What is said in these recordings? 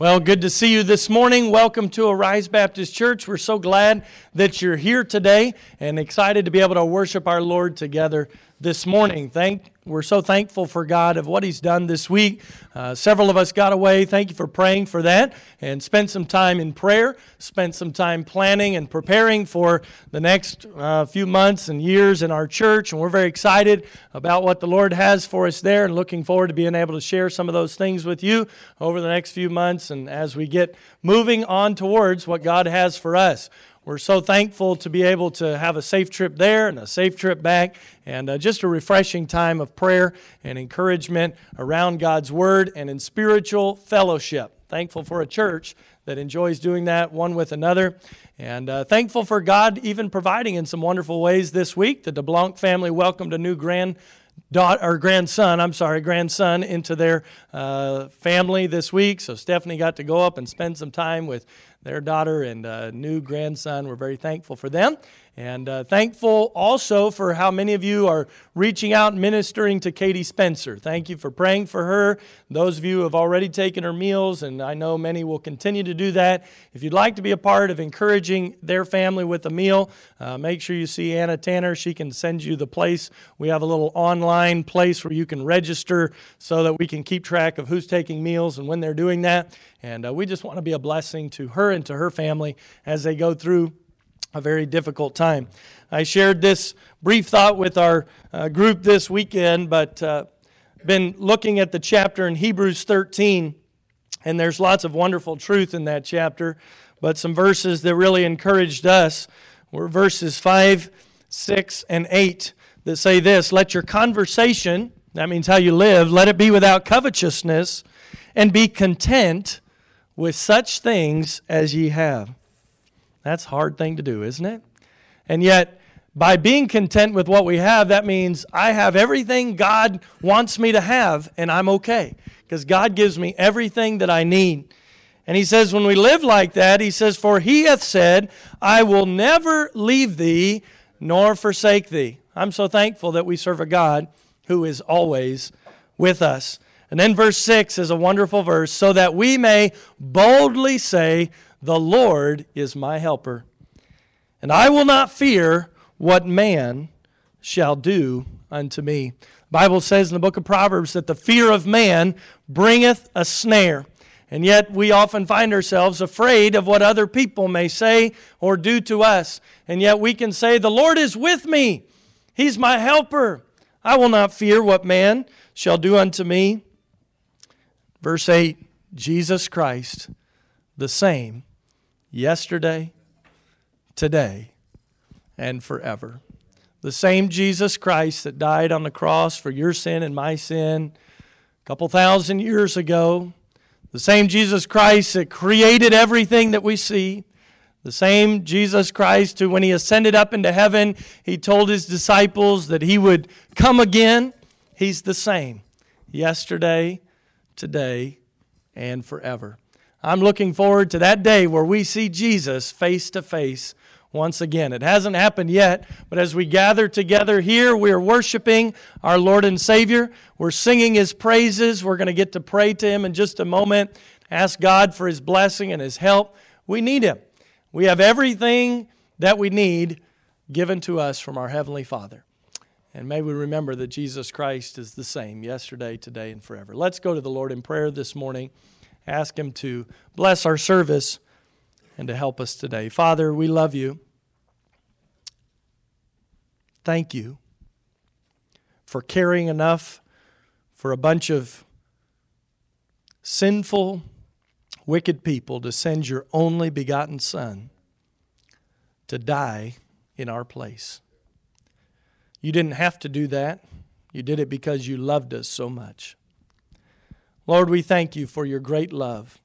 Well, good to see you this morning. Welcome to Arise Baptist Church. We're so glad that you're here today and excited to be able to worship our Lord together this morning. Thank, we're so thankful for God of what He's done this week. Uh, several of us got away. Thank you for praying for that and spent some time in prayer, spent some time planning and preparing for the next uh, few months and years in our church. And we're very excited about what the Lord has for us there and looking forward to being able to share some of those things with you over the next few months and as we get moving on towards what God has for us. We're so thankful to be able to have a safe trip there and a safe trip back, and uh, just a refreshing time of prayer and encouragement around God's Word and in spiritual fellowship. Thankful for a church that enjoys doing that one with another. And uh, thankful for God even providing in some wonderful ways this week. The DeBlanc family welcomed a new grand daughter or grandson, I'm sorry, grandson into their uh, family this week. So Stephanie got to go up and spend some time with their daughter and uh, new grandson. We're very thankful for them. And uh, thankful also for how many of you are reaching out and ministering to Katie Spencer. Thank you for praying for her. Those of you who have already taken her meals, and I know many will continue to do that. If you'd like to be a part of encouraging their family with a meal, uh, make sure you see Anna Tanner. She can send you the place. We have a little online place where you can register so that we can keep track of who's taking meals and when they're doing that. And uh, we just want to be a blessing to her and to her family as they go through a very difficult time. I shared this brief thought with our uh, group this weekend, but uh, been looking at the chapter in Hebrews 13, and there's lots of wonderful truth in that chapter. But some verses that really encouraged us were verses 5, 6, and 8 that say this Let your conversation, that means how you live, let it be without covetousness, and be content with such things as ye have. That's a hard thing to do, isn't it? And yet, by being content with what we have, that means I have everything God wants me to have, and I'm okay. Because God gives me everything that I need. And he says, when we live like that, he says, For he hath said, I will never leave thee nor forsake thee. I'm so thankful that we serve a God who is always with us. And then verse 6 is a wonderful verse, so that we may boldly say, the Lord is my helper. And I will not fear what man shall do unto me. The Bible says in the book of Proverbs that the fear of man bringeth a snare. And yet we often find ourselves afraid of what other people may say or do to us. And yet we can say, The Lord is with me. He's my helper. I will not fear what man shall do unto me. Verse 8 Jesus Christ, the same yesterday, today, and forever. The same Jesus Christ that died on the cross for your sin and my sin a couple thousand years ago. The same Jesus Christ that created everything that we see. The same Jesus Christ who, when he ascended up into heaven, he told his disciples that he would come again. He's the same yesterday, today, and forever. I'm looking forward to that day where we see Jesus face to face once again. It hasn't happened yet, but as we gather together here, we're worshiping our Lord and Savior. We're singing His praises. We're going to get to pray to Him in just a moment, ask God for His blessing and His help. We need Him. We have everything that we need given to us from our Heavenly Father. And may we remember that Jesus Christ is the same yesterday, today, and forever. Let's go to the Lord in prayer this morning ask Him to bless our service and to help us today. Father, we love you. Thank you for caring enough for a bunch of sinful, wicked people to send your only begotten Son to die in our place. You didn't have to do that. You did it because you loved us so much. Lord, we thank you for your great love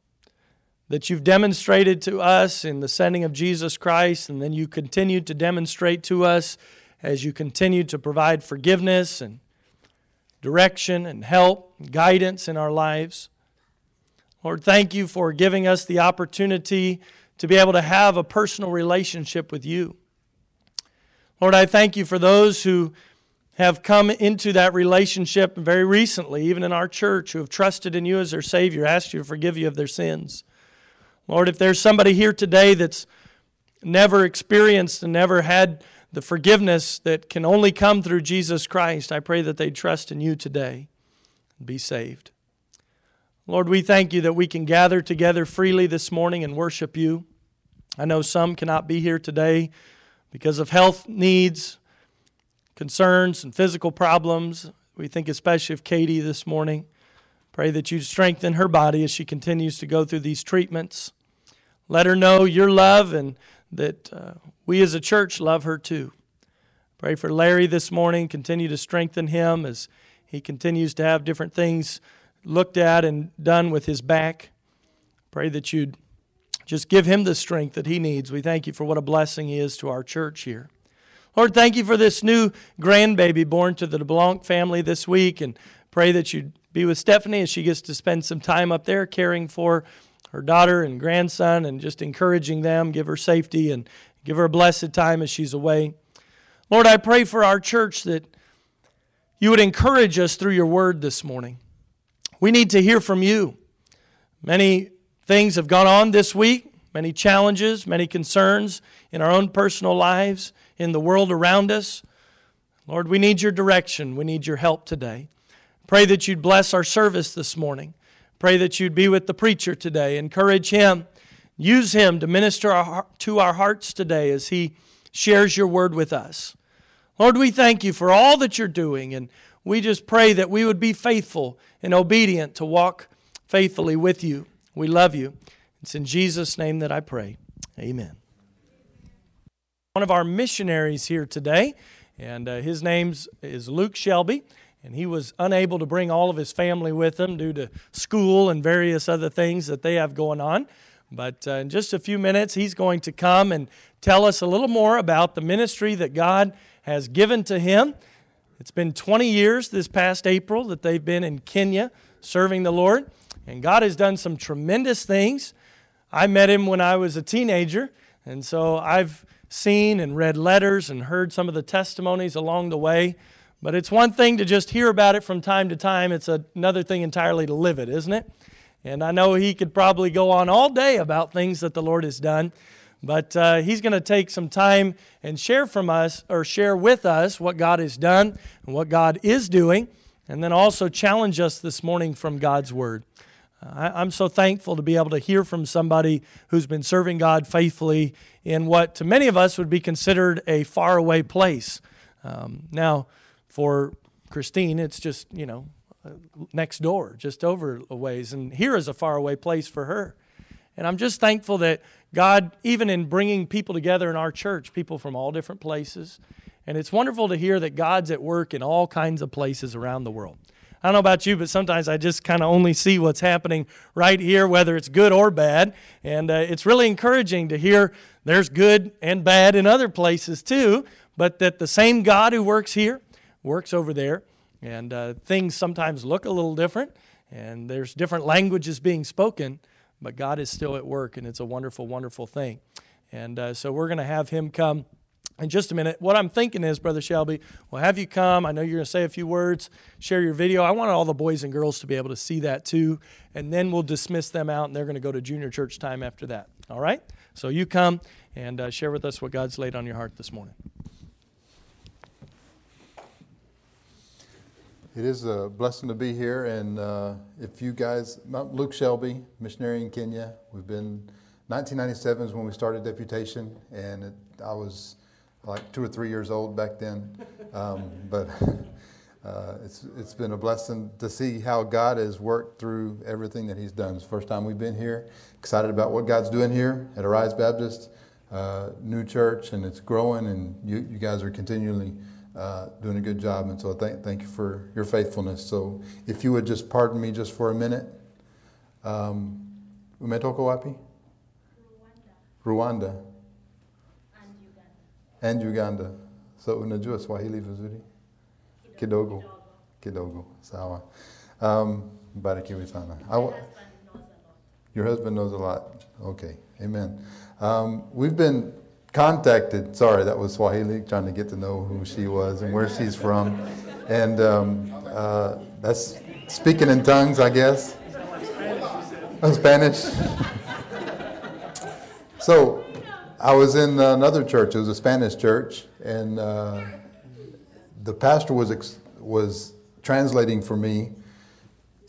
that you've demonstrated to us in the sending of Jesus Christ, and then you continue to demonstrate to us as you continue to provide forgiveness and direction and help and guidance in our lives. Lord, thank you for giving us the opportunity to be able to have a personal relationship with you. Lord, I thank you for those who have come into that relationship very recently, even in our church, who have trusted in you as their Savior, asked you to forgive you of their sins. Lord, if there's somebody here today that's never experienced and never had the forgiveness that can only come through Jesus Christ, I pray that they trust in you today and be saved. Lord, we thank you that we can gather together freely this morning and worship you. I know some cannot be here today because of health needs, concerns, and physical problems. We think especially of Katie this morning. Pray that you strengthen her body as she continues to go through these treatments. Let her know your love and that uh, we as a church love her too. Pray for Larry this morning. Continue to strengthen him as he continues to have different things looked at and done with his back. Pray that you'd just give him the strength that he needs. We thank you for what a blessing he is to our church here. Lord, thank you for this new grandbaby born to the DeBlanc family this week, and pray that you'd be with Stephanie as she gets to spend some time up there caring for her daughter and grandson and just encouraging them, give her safety and give her a blessed time as she's away. Lord, I pray for our church that you would encourage us through your word this morning. We need to hear from you. Many things have gone on this week, many challenges, many concerns in our own personal lives, in the world around us. Lord, we need your direction. We need your help today. Pray that you'd bless our service this morning. Pray that you'd be with the preacher today. Encourage him. Use him to minister our, to our hearts today as he shares your word with us. Lord, we thank you for all that you're doing, and we just pray that we would be faithful and obedient to walk faithfully with you. We love you. It's in Jesus' name that I pray. Amen. One of our missionaries here today, and uh, his name is Luke Shelby, and he was unable to bring all of his family with him due to school and various other things that they have going on. But uh, in just a few minutes, he's going to come and tell us a little more about the ministry that God has given to him it's been 20 years this past April that they've been in Kenya serving the Lord, and God has done some tremendous things. I met him when I was a teenager, and so I've seen and read letters and heard some of the testimonies along the way. But it's one thing to just hear about it from time to time, it's another thing entirely to live it, isn't it? And I know he could probably go on all day about things that the Lord has done. But uh, he's going to take some time and share from us or share with us what God has done and what God is doing, and then also challenge us this morning from God's Word. I, am so thankful to be able to hear from somebody who's been serving God faithfully in what to many of us would be considered a faraway place. Um, now, for Christine, it's just, you know, uh, next door, just over a ways. And here is a faraway place for her. And I'm just thankful that God, even in bringing people together in our church, people from all different places, and it's wonderful to hear that God's at work in all kinds of places around the world. I don't know about you, but sometimes I just kind of only see what's happening right here, whether it's good or bad. And uh, it's really encouraging to hear there's good and bad in other places too, but that the same God who works here works over there. And uh, things sometimes look a little different, and there's different languages being spoken, but God is still at work, and it's a wonderful, wonderful thing. And uh, so we're going to have him come in just a minute. What I'm thinking is, Brother Shelby, we'll have you come. I know you're going to say a few words, share your video. I want all the boys and girls to be able to see that too. And then we'll dismiss them out, and they're going to go to junior church time after that. All right? So you come and uh, share with us what God's laid on your heart this morning. It is a blessing to be here, and uh, if you guys, Luke Shelby, missionary in Kenya. We've been 1997 is when we started deputation, and it, I was like two or three years old back then. Um, but uh, it's it's been a blessing to see how God has worked through everything that He's done. It's the first time we've been here. Excited about what God's doing here at Arise Baptist, uh, new church, and it's growing, and you you guys are continually uh, doing a good job. And so I thank, thank you for your faithfulness. So if you would just pardon me just for a minute. Um, umetoka wapi? Rwanda. Rwanda. And Uganda. And Uganda. So unajua Swahili vizuri? Kidogo. Kidogo. Sawa. Um, barikiwe sana. Your husband knows a lot. Okay. Amen. Um, we've been contacted, sorry, that was Swahili, trying to get to know who she was and where she's from. And um, uh, that's speaking in tongues, I guess. Oh, Spanish. so I was in another church. It was a Spanish church, and uh, the pastor was ex- was translating for me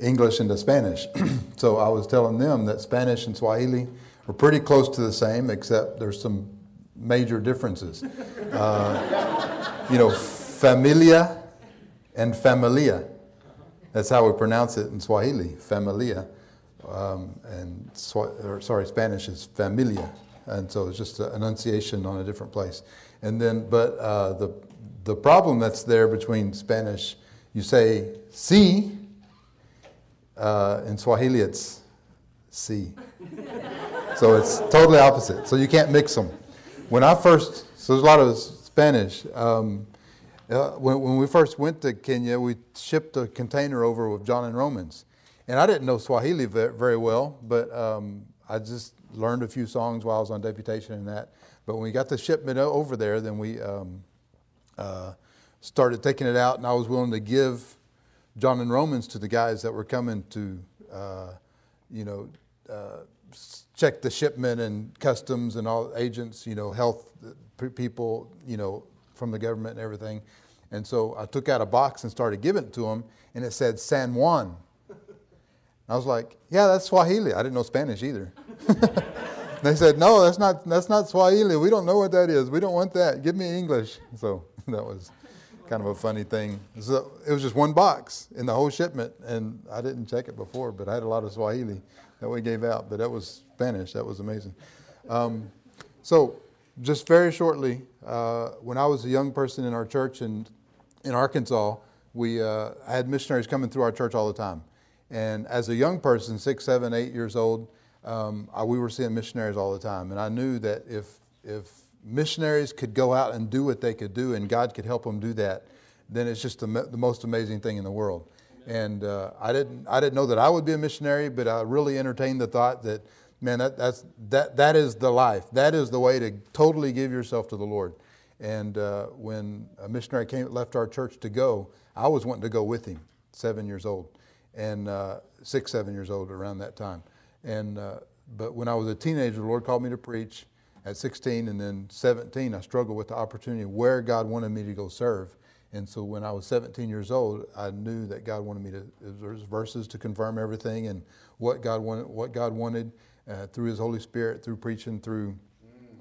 English into Spanish. so I was telling them that Spanish and Swahili are pretty close to the same, except there's some major differences. Uh, you know, familia and familia. That's how we pronounce it in Swahili, familia. Um, and or, sorry, Spanish is familia, and so it's just an enunciation on a different place. And then, but uh, the the problem that's there between Spanish, you say "si," uh, in Swahili it's "si," so it's totally opposite. So you can't mix them. When I first, so there's a lot of Spanish. Um, uh, when, when we first went to Kenya, we shipped a container over with John and Romans. And I didn't know Swahili very well, but um, I just learned a few songs while I was on deputation and that. But when we got the shipment over there, then we um, uh, started taking it out, and I was willing to give John and Romans to the guys that were coming to, uh, you know, uh, check the shipment and customs and all agents, you know, health people, you know, from the government and everything. And so I took out a box and started giving it to them, and it said San Juan. I was like, yeah, that's Swahili. I didn't know Spanish either. They said, no, that's not, that's not Swahili. We don't know what that is. We don't want that. Give me English. So that was kind of a funny thing. So it was just one box in the whole shipment, and I didn't check it before, but I had a lot of Swahili that we gave out, but that was Spanish. That was amazing. Um, so just very shortly, uh, when I was a young person in our church in, in Arkansas, we uh, had missionaries coming through our church all the time. And as a young person, six, seven, eight years old, um, I, we were seeing missionaries all the time. And I knew that if, if missionaries could go out and do what they could do and God could help them do that, then it's just the, the most amazing thing in the world. And uh, I, didn't, I didn't know that I would be a missionary, but I really entertained the thought that, man, that, that's, that, that is the life. That is the way to totally give yourself to the Lord. And uh, when a missionary came, left our church to go, I was wanting to go with him, seven years old and uh, six, seven years old around that time. And uh, but when I was a teenager, the Lord called me to preach at 16, and then 17, I struggled with the opportunity where God wanted me to go serve. And so when I was 17 years old, I knew that God wanted me to. There's verses to confirm everything and what God wanted, what God wanted uh, through His Holy Spirit, through preaching, through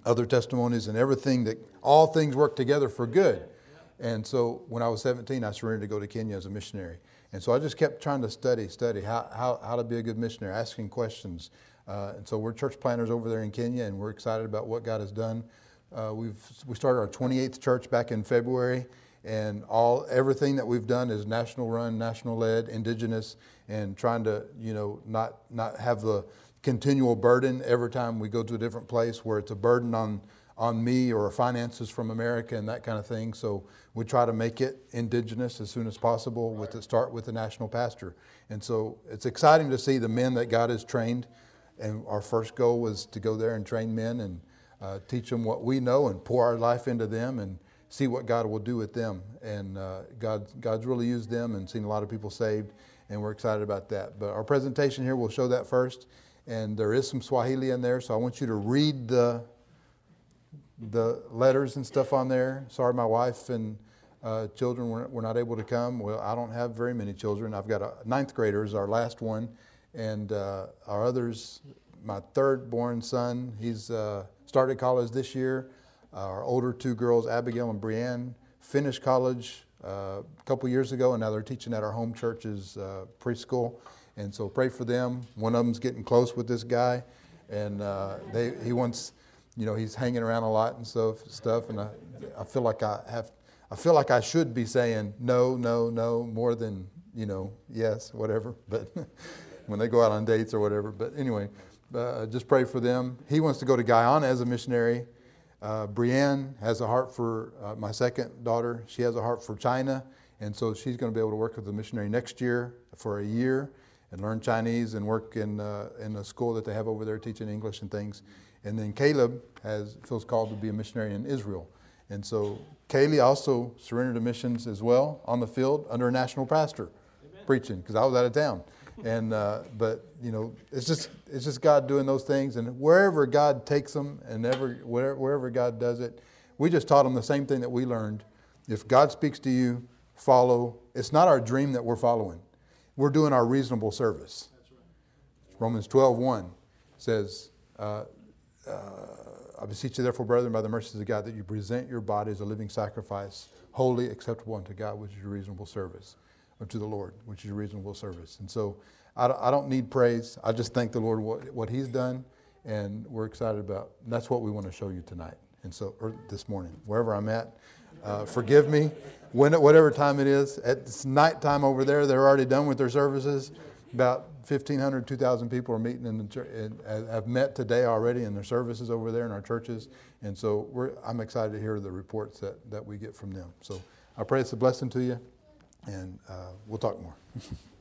other testimonies, and everything that all things work together for good. And so when I was 17, I surrendered to go to Kenya as a missionary. And so I just kept trying to study, study how, how, how to be a good missionary, asking questions. Uh, and so we're church planners over there in Kenya, and we're excited about what God has done. Uh, we've we started our 28th church back in February, and all everything that we've done is national run, national led, indigenous, and trying to you know not not have the continual burden every time we go to a different place where it's a burden on on me or finances from America and that kind of thing. So we try to make it indigenous as soon as possible with the start with the national pastor. And so it's exciting to see the men that God has trained. And our first goal was to go there and train men and uh, teach them what we know and pour our life into them and see what God will do with them. And uh, God, God's really used them and seen a lot of people saved, and we're excited about that. But our presentation here will show that first, and there is some Swahili in there, so I want you to read the the letters and stuff on there. Sorry, my wife and uh, children were, were, not able to come. Well, I don't have very many children. I've got a ninth grader is our last one, and uh, our others. My third born son, he's uh, started college this year. Our older two girls, Abigail and Brienne, finished college uh, a couple years ago, and now they're teaching at our home church's uh, preschool. And so pray for them. One of them's getting close with this guy, and uh, they, he wants you know, he's hanging around a lot and stuff, stuff, and I, I feel like I have, I feel like I should be saying no, no, no more than you know, yes, whatever. But when they go out on dates or whatever. But anyway, uh, just pray for them. He wants to go to Guyana as a missionary. Uh, Brienne has a heart for uh, my second daughter. She has a heart for China, and so she's going to be able to work with the missionary next year for a year. and learn Chinese and work in, uh, in a school that they have over there teaching English and things. And then Caleb has, feels called to be a missionary in Israel. And so Kaylee also surrendered to missions as well on the field under a national pastor preaching because I was out of town. And uh, but you know it's just it's just God doing those things and wherever God takes them and ever wherever, wherever God does it, we just taught them the same thing that we learned. If God speaks to you, follow. It's not our dream that we're following. We're doing our reasonable service. Romans 12, 1 says, uh, I beseech you, therefore, brethren, by the mercies of God, that you present your body as a living sacrifice, holy, acceptable unto God, which is your reasonable service, unto the Lord, which is your reasonable service. And so I don't, need praise. I just thank the Lord what, what He's done, and we're excited about. That's what we want to show you tonight, and so or this morning, wherever I'm at. Uh, forgive me, when whatever time it is. It's nighttime over there. They're already done with their services. About 1,500, 2,000 people are meeting in the and have met today already in their services over there in our churches. And so I'm excited to hear the reports that, that we get from them. So I pray it's a blessing to you, and uh, we'll talk more.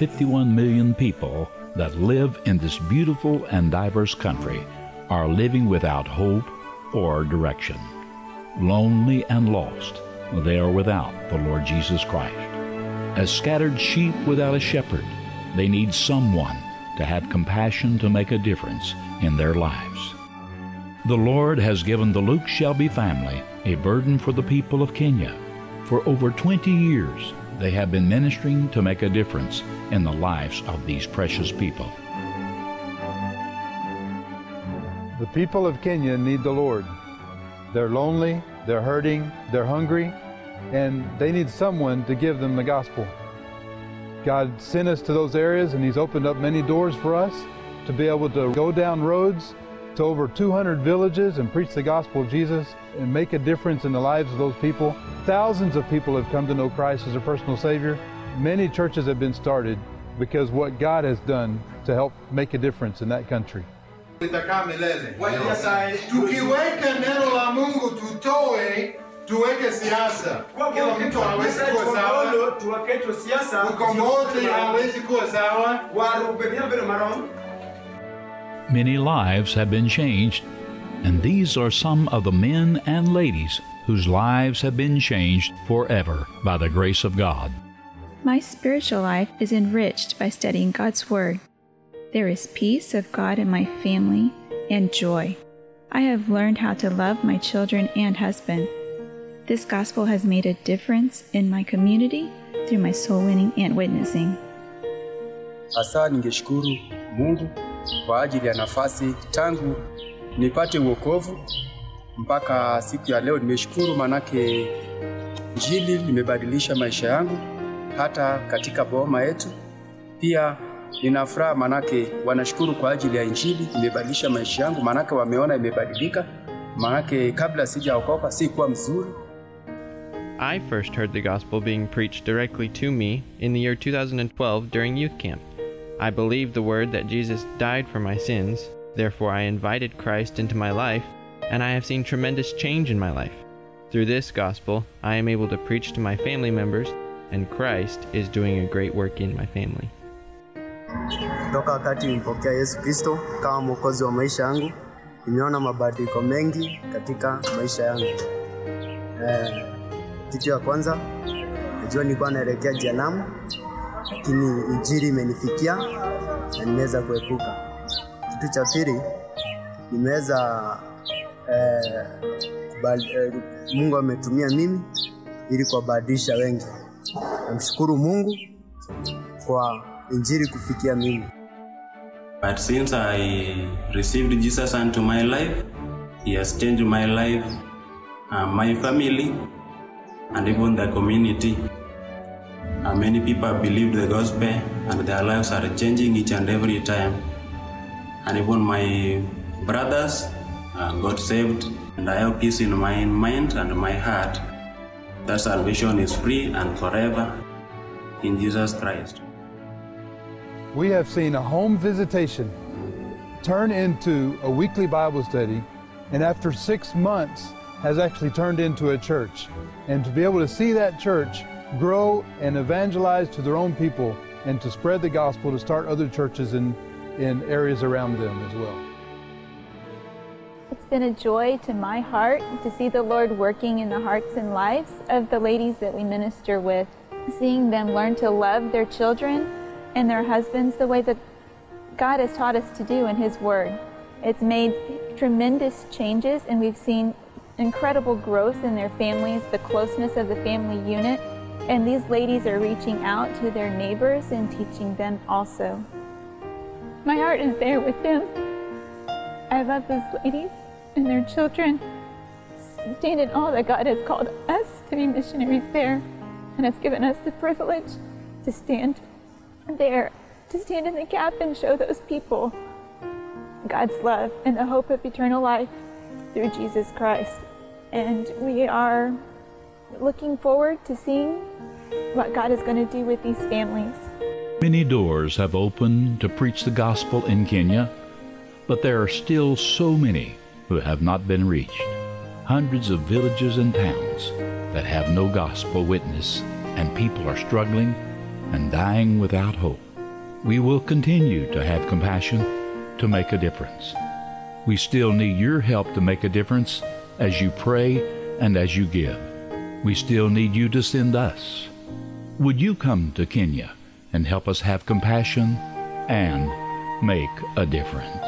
51 million people that live in this beautiful and diverse country are living without hope or direction. Lonely and lost, they are without the Lord Jesus Christ. As scattered sheep without a shepherd, they need someone to have compassion to make a difference in their lives. The Lord has given the Luke Shelby family a burden for the people of Kenya. For over 20 years, they have been ministering to make a difference in the lives of these precious people. The people of Kenya need the Lord. They're lonely, they're hurting, they're hungry, and they need someone to give them the gospel. God sent us to those areas, and He's opened up many doors for us to be able to go down roads to over 200 villages and preach the gospel of Jesus and make a difference in the lives of those people. Thousands of people have come to know Christ as their personal Savior. Many churches have been started because what God has done to help make a difference in that country. Itakaa milele. Tukiweka neno la Mungu tutoe, tuweke siasa. Kila mtu hawezi kuwa sawa. Ukombozi hawezi kuwa sawa. Many lives have been changed, and these are some of the men and ladies whose lives have been changed forever by the grace of God. My spiritual life is enriched by studying God's Word. There is peace of God in my family and joy. I have learned how to love my children and husband. This gospel has made a difference in my community through my soul winning and witnessing. Hasa ningeshukuru Mungu kwa ajili ya nafasi tangu nipate uokovu mpaka siku ya leo. Nimeshukuru manake Injili limebadilisha maisha yangu hata katika boma yetu. Pia nina furaha manake wanashukuru kwa ajili ya Injili imebadilisha maisha yangu, manake wameona imebadilika. Manake kabla sijaokoka sikuwa mzuri, I first heard the gospel being preached directly to me in the year 2012 during youth camp. I believed the word that Jesus died for my sins, therefore, I invited Christ into my life, and I have seen tremendous change in my life. Through this gospel, I am able to preach to my family members, and Christ is doing a great work in my family. Toka wakati nimpokea Yesu Kristo kama mwokozi wa maisha yangu, nimeona mabadiliko mengi katika maisha yangu. Eh, kitu ya kwanza najua nilikuwa naelekea jehanamu, lakini injili imenifikia na nimeweza kuepuka. Kitu cha pili nimeweza eh, eh, Mungu ametumia mimi ili kuwabadilisha wengi. Namshukuru Mungu kwa injili kufikia mimi. But since I received Jesus into my life, He has changed my life, uh, my family, and even the community. Uh, many people have believed the gospel and their lives are changing each and every time. And even my brothers uh, got saved, and I have peace in my mind and my heart. That salvation is free and forever in Jesus Christ. We have seen a home visitation turn into a weekly Bible study, and after six months, has actually turned into a church. And to be able to see that church grow and evangelize to their own people and to spread the gospel to start other churches in, in areas around them as well. It's been a joy to my heart to see the Lord working in the hearts and lives of the ladies that we minister with, seeing them learn to love their children and their husbands the way that God has taught us to do in His Word. It's made tremendous changes, and we've seen incredible growth in their families, the closeness of the family unit, and these ladies are reaching out to their neighbors and teaching them also. My heart is there with them. I love those ladies and their children. Stand in all that God has called us to be missionaries there and has given us the privilege to stand there, to stand in the gap and show those people God's love and the hope of eternal life through Jesus Christ. And we are looking forward to seeing what God is going to do with these families. Many doors have opened to preach the gospel in Kenya, but there are still so many who have not been reached. Hundreds of villages and towns that have no gospel witness, and people are struggling and dying without hope. We will continue to have compassion to make a difference. We still need your help to make a difference as you pray and as you give. We still need you to send us. Would you come to Kenya and help us have compassion and make a difference?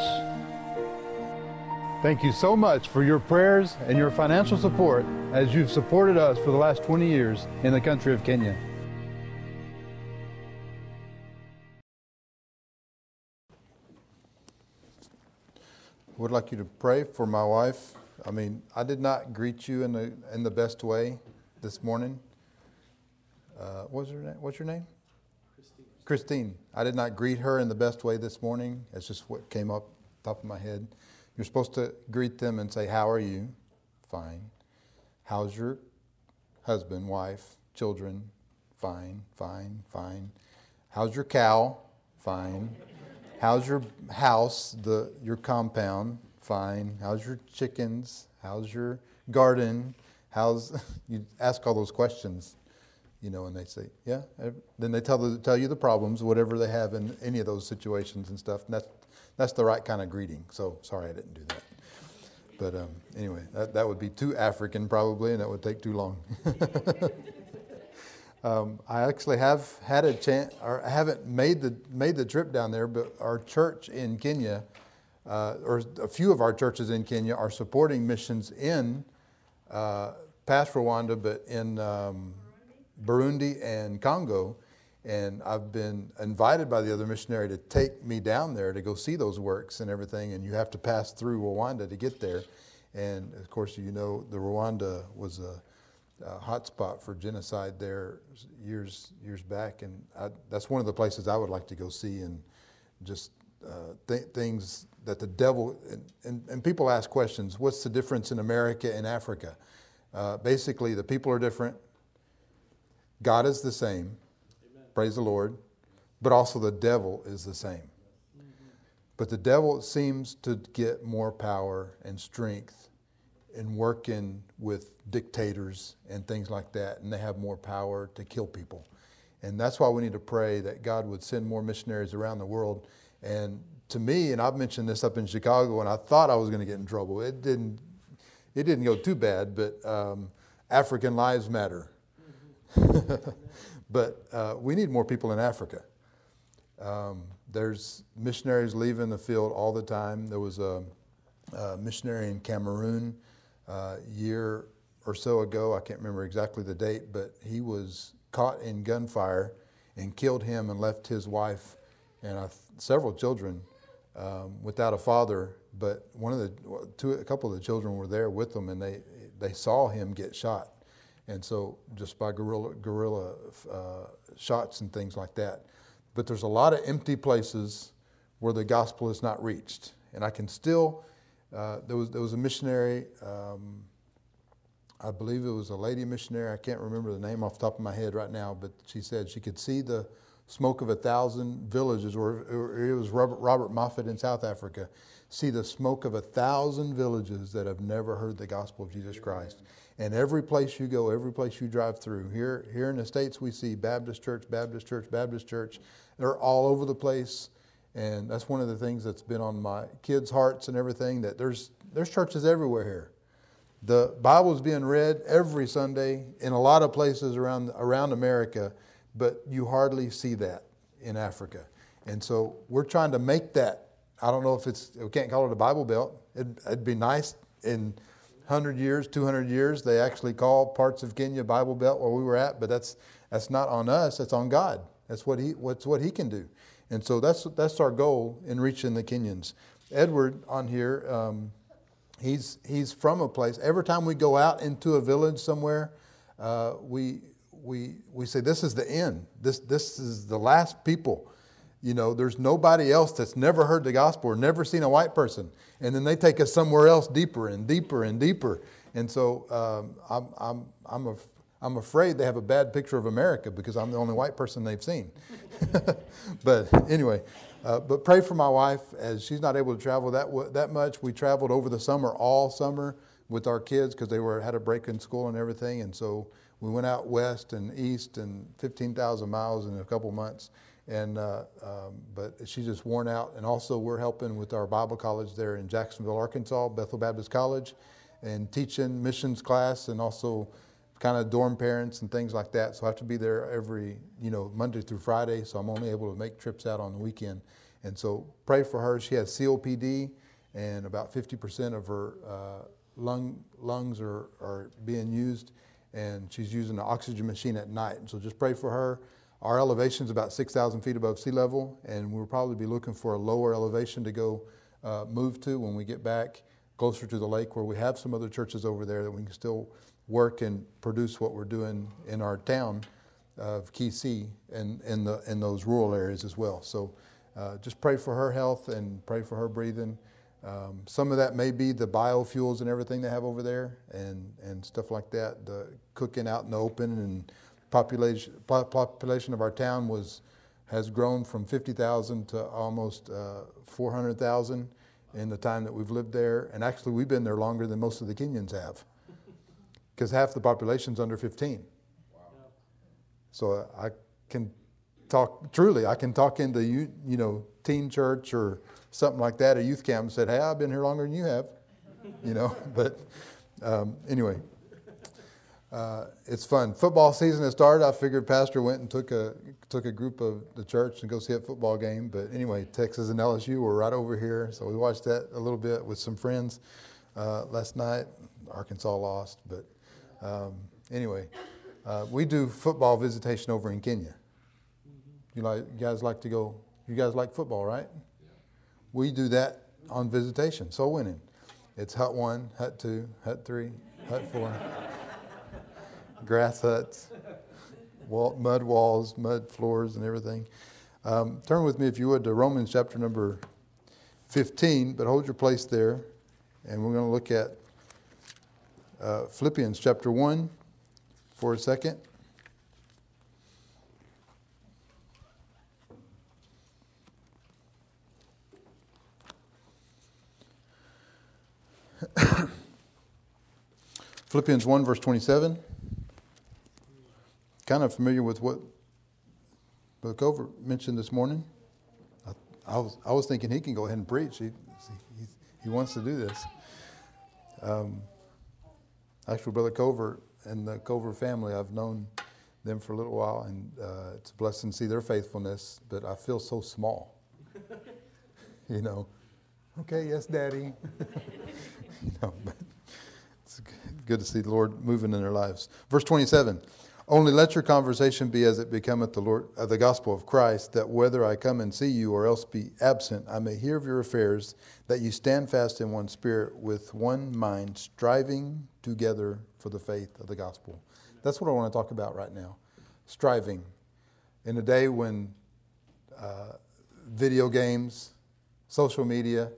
Thank you so much for your prayers and your financial support as you've supported us for the last 20 years in the country of Kenya. Would like you to pray for my wife. I mean, I did not greet you in the in the best way this morning. Uh, what's her name? What's your name? Christine. Christine. I did not greet her in the best way this morning. It's just what came up top of my head. You're supposed to greet them and say, "How are you?" Fine. How's your husband, wife, children? Fine, fine, fine. How's your cow? Fine. How's your house, the your compound? Fine. How's your chickens? How's your garden? How's you ask all those questions, you know, and they say, yeah. Then they tell the, tell you the problems, whatever they have in any of those situations and stuff. And that's that's the right kind of greeting. So sorry I didn't do that. But um, anyway, that, that would be too African probably, and that would take too long. Um, I actually have had a chance, or I haven't made the made the trip down there, but our church in Kenya, uh, or a few of our churches in Kenya, are supporting missions in uh, past Rwanda, but in um, Burundi and Congo. And I've been invited by the other missionary to take me down there to go see those works and everything. And you have to pass through Rwanda to get there. And of course, you know, the Rwanda was a uh, hotspot for genocide there years years back, and I, that's one of the places I would like to go see and just uh, th- things that the devil and, and, and, people ask questions. What's the difference in America and Africa? Uh, basically, the people are different. God is the same. Amen. Praise the Lord. But also the devil is the same. Mm-hmm. But the devil seems to get more power and strength in working with dictators and things like that, and they have more power to kill people. And that's why we need to pray that God would send more missionaries around the world. And to me, and I've mentioned this up in Chicago, and I thought I was going to get in trouble. It didn't. It didn't go too bad, but um, African lives matter. but uh, we need more people in Africa. Um, there's missionaries leaving the field all the time. There was a, a missionary in Cameroon uh, year or so ago. I can't remember exactly the date, but he was caught in gunfire and killed him and left his wife and uh, several children um, without a father. But one of the two, a couple of the children were there with them, and they they saw him get shot, and so just by guerrilla guerrilla uh, shots and things like that. But there's a lot of empty places where the gospel is not reached, and I can still. Uh, there was there was a missionary. Um, I believe it was a lady missionary. I can't remember the name off the top of my head right now, but she said she could see the smoke of a thousand villages, or, it was Robert, Robert Moffat in South Africa, see the smoke of a thousand villages that have never heard the gospel of Jesus Christ. And every place you go, every place you drive through, here, here in the States, we see Baptist church, Baptist church, Baptist church. They're all over the place. And that's one of the things that's been on my kids' hearts and everything that there's, there's churches everywhere here. The Bible is being read every Sunday in a lot of places around, around America, but you hardly see that in Africa. And so we're trying to make that. I don't know if it's, we can't call it a Bible Belt. It'd, it'd be nice in 100 years, 200 years, they actually call parts of Kenya Bible Belt where we were at, but that's, that's not on us, that's on God. That's what he, what's what he can do. And so that's, that's our goal in reaching the Kenyans. Edward on here, um, He's, he's from a place. Every time we go out into a village somewhere, uh, we, we, we say, This is the end. This, this is the last people. You know, there's nobody else that's never heard the gospel or never seen a white person. And then they take us somewhere else deeper and deeper and deeper. And so um, I'm, I'm, I'm, a, I'm afraid they have a bad picture of America because I'm the only white person they've seen. but anyway, uh, but pray for my wife as she's not able to travel that that much. We traveled over the summer, all summer, with our kids because they were had a break in school and everything, and so we went out west and east and 15,000 miles in a couple months. And uh, um, but she's just worn out. And also, we're helping with our Bible college there in Jacksonville, Arkansas, Bethel Baptist College, and teaching missions class and also kind of dorm parents and things like that. So I have to be there every, you know, Monday through Friday. So I'm only able to make trips out on the weekend. And so pray for her. She has COPD, and about 50% of her uh, lung, lungs are, are being used, and she's using an oxygen machine at night. So just pray for her. Our elevation is about 6,000 feet above sea level, and we'll probably be looking for a lower elevation to go uh, move to when we get back closer to the lake, where we have some other churches over there that we can still work and produce what we're doing in our town of Kisii and in, the, in those rural areas as well. So uh, just pray for her health and pray for her breathing. Um, some of that may be the biofuels and everything they have over there and, and stuff like that, the cooking out in the open and population, population of our town was, has grown from 50,000 to almost uh, 400,000 in the time that we've lived there. And actually, we've been there longer than most of the Kenyans have because half the population's under 15. Wow. So I can talk truly. I can talk into you, you know, teen church or something like that, a youth camp, and said, "Hey, I've been here longer than you have," you know. But um, anyway, uh, it's fun. Football season has started. I figured Pastor went and took a took a group of the church and go see a football game. But anyway, Texas and LSU were right over here, so we watched that a little bit with some friends uh, last night. Arkansas lost, but um, anyway, uh, we do football visitation over in Kenya. You like you guys like to go? You guys like football, right? We do that on visitation, soul winning. It's hut one, hut two, hut three, hut four, grass huts, wall, mud walls, mud floors, and everything. Um, turn with me, if you would, to Romans chapter number 15, but hold your place there, and we're going to look at uh, Philippians chapter 1 for a second. Philippians 1, verse 27. Kind of familiar with what Brother Cover mentioned this morning. I, I, was, I was thinking he can go ahead and preach. He, he, he wants to do this. Um, actually, Brother Cover and the Cover family, I've known them for a little while, and uh, it's a blessing to see their faithfulness, but I feel so small. you know, okay, yes, Daddy. you know, but it's good to see the Lord moving in their lives. Verse 27 Only let your conversation be as it becometh the Lord of the gospel of Christ, that whether I come and see you or else be absent, I may hear of your affairs, that you stand fast in one spirit, with one mind, striving together for the faith of the gospel. That's what I want to talk about right now. Striving. In a day when uh, video games, social media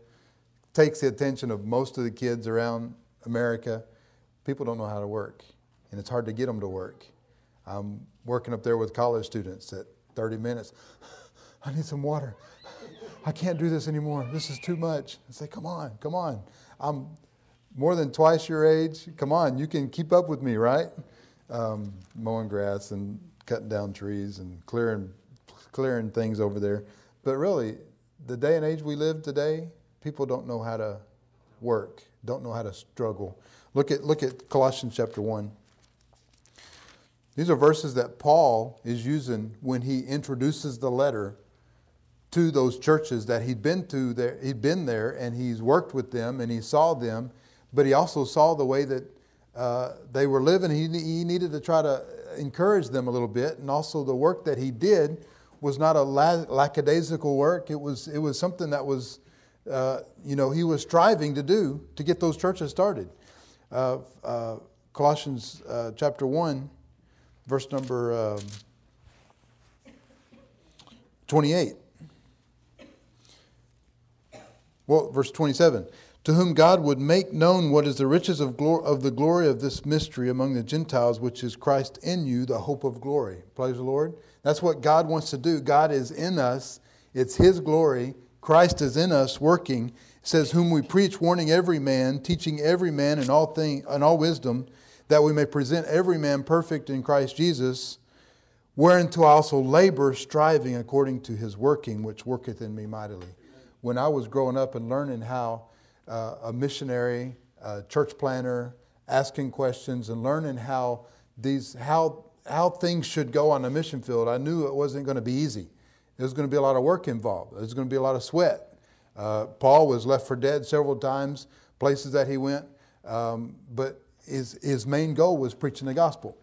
takes the attention of most of the kids around America, people don't know how to work, and it's hard to get them to work. I'm working up there with college students at 30 minutes. I need some water. I can't do this anymore. This is too much. I say, come on, come on. I'm more than twice your age. Come on, you can keep up with me, right? Um, mowing grass and cutting down trees and clearing, clearing things over there. But really, the day and age we live today, people don't know how to work, don't know how to struggle. Look at, look at Colossians chapter 1. These are verses that Paul is using when he introduces the letter to those churches that he'd been to there he'd been there and he's worked with them and he saw them but he also saw the way that uh, they were living. He, he needed to try to encourage them a little bit and also the work that he did was not a lackadaisical work. It was it was something that was uh, you know he was striving to do to get those churches started. Uh, uh colossians uh, chapter 1 verse number um, 28. Well, verse 27. To whom God would make known what is the riches of, of the glory of this mystery among the Gentiles, which is Christ in you, the hope of glory. Praise the Lord. That's what God wants to do. God is in us, it's His glory. Christ is in us working. It says, Whom we preach, warning every man, teaching every man in all, thing, in all wisdom that we may present every man perfect in Christ Jesus, whereunto I also labor, striving according to his working, which worketh in me mightily. When I was growing up and learning how uh, a missionary, a church planner, asking questions and learning how these how how things should go on a mission field, I knew it wasn't going to be easy. There was going to be a lot of work involved. There was going to be a lot of sweat. Uh, Paul was left for dead several times, places that he went. Um, but his, his main goal was preaching the gospel.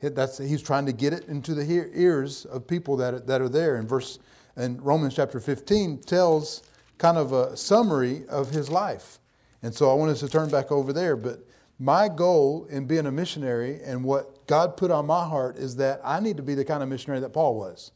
That's, he's trying to get it into the ears of people that that are there. And verse and Romans chapter 15 tells kind of a summary of his life. And so I want us to turn back over there. But my goal in being a missionary and what God put on my heart is that I need to be the kind of missionary that Paul was.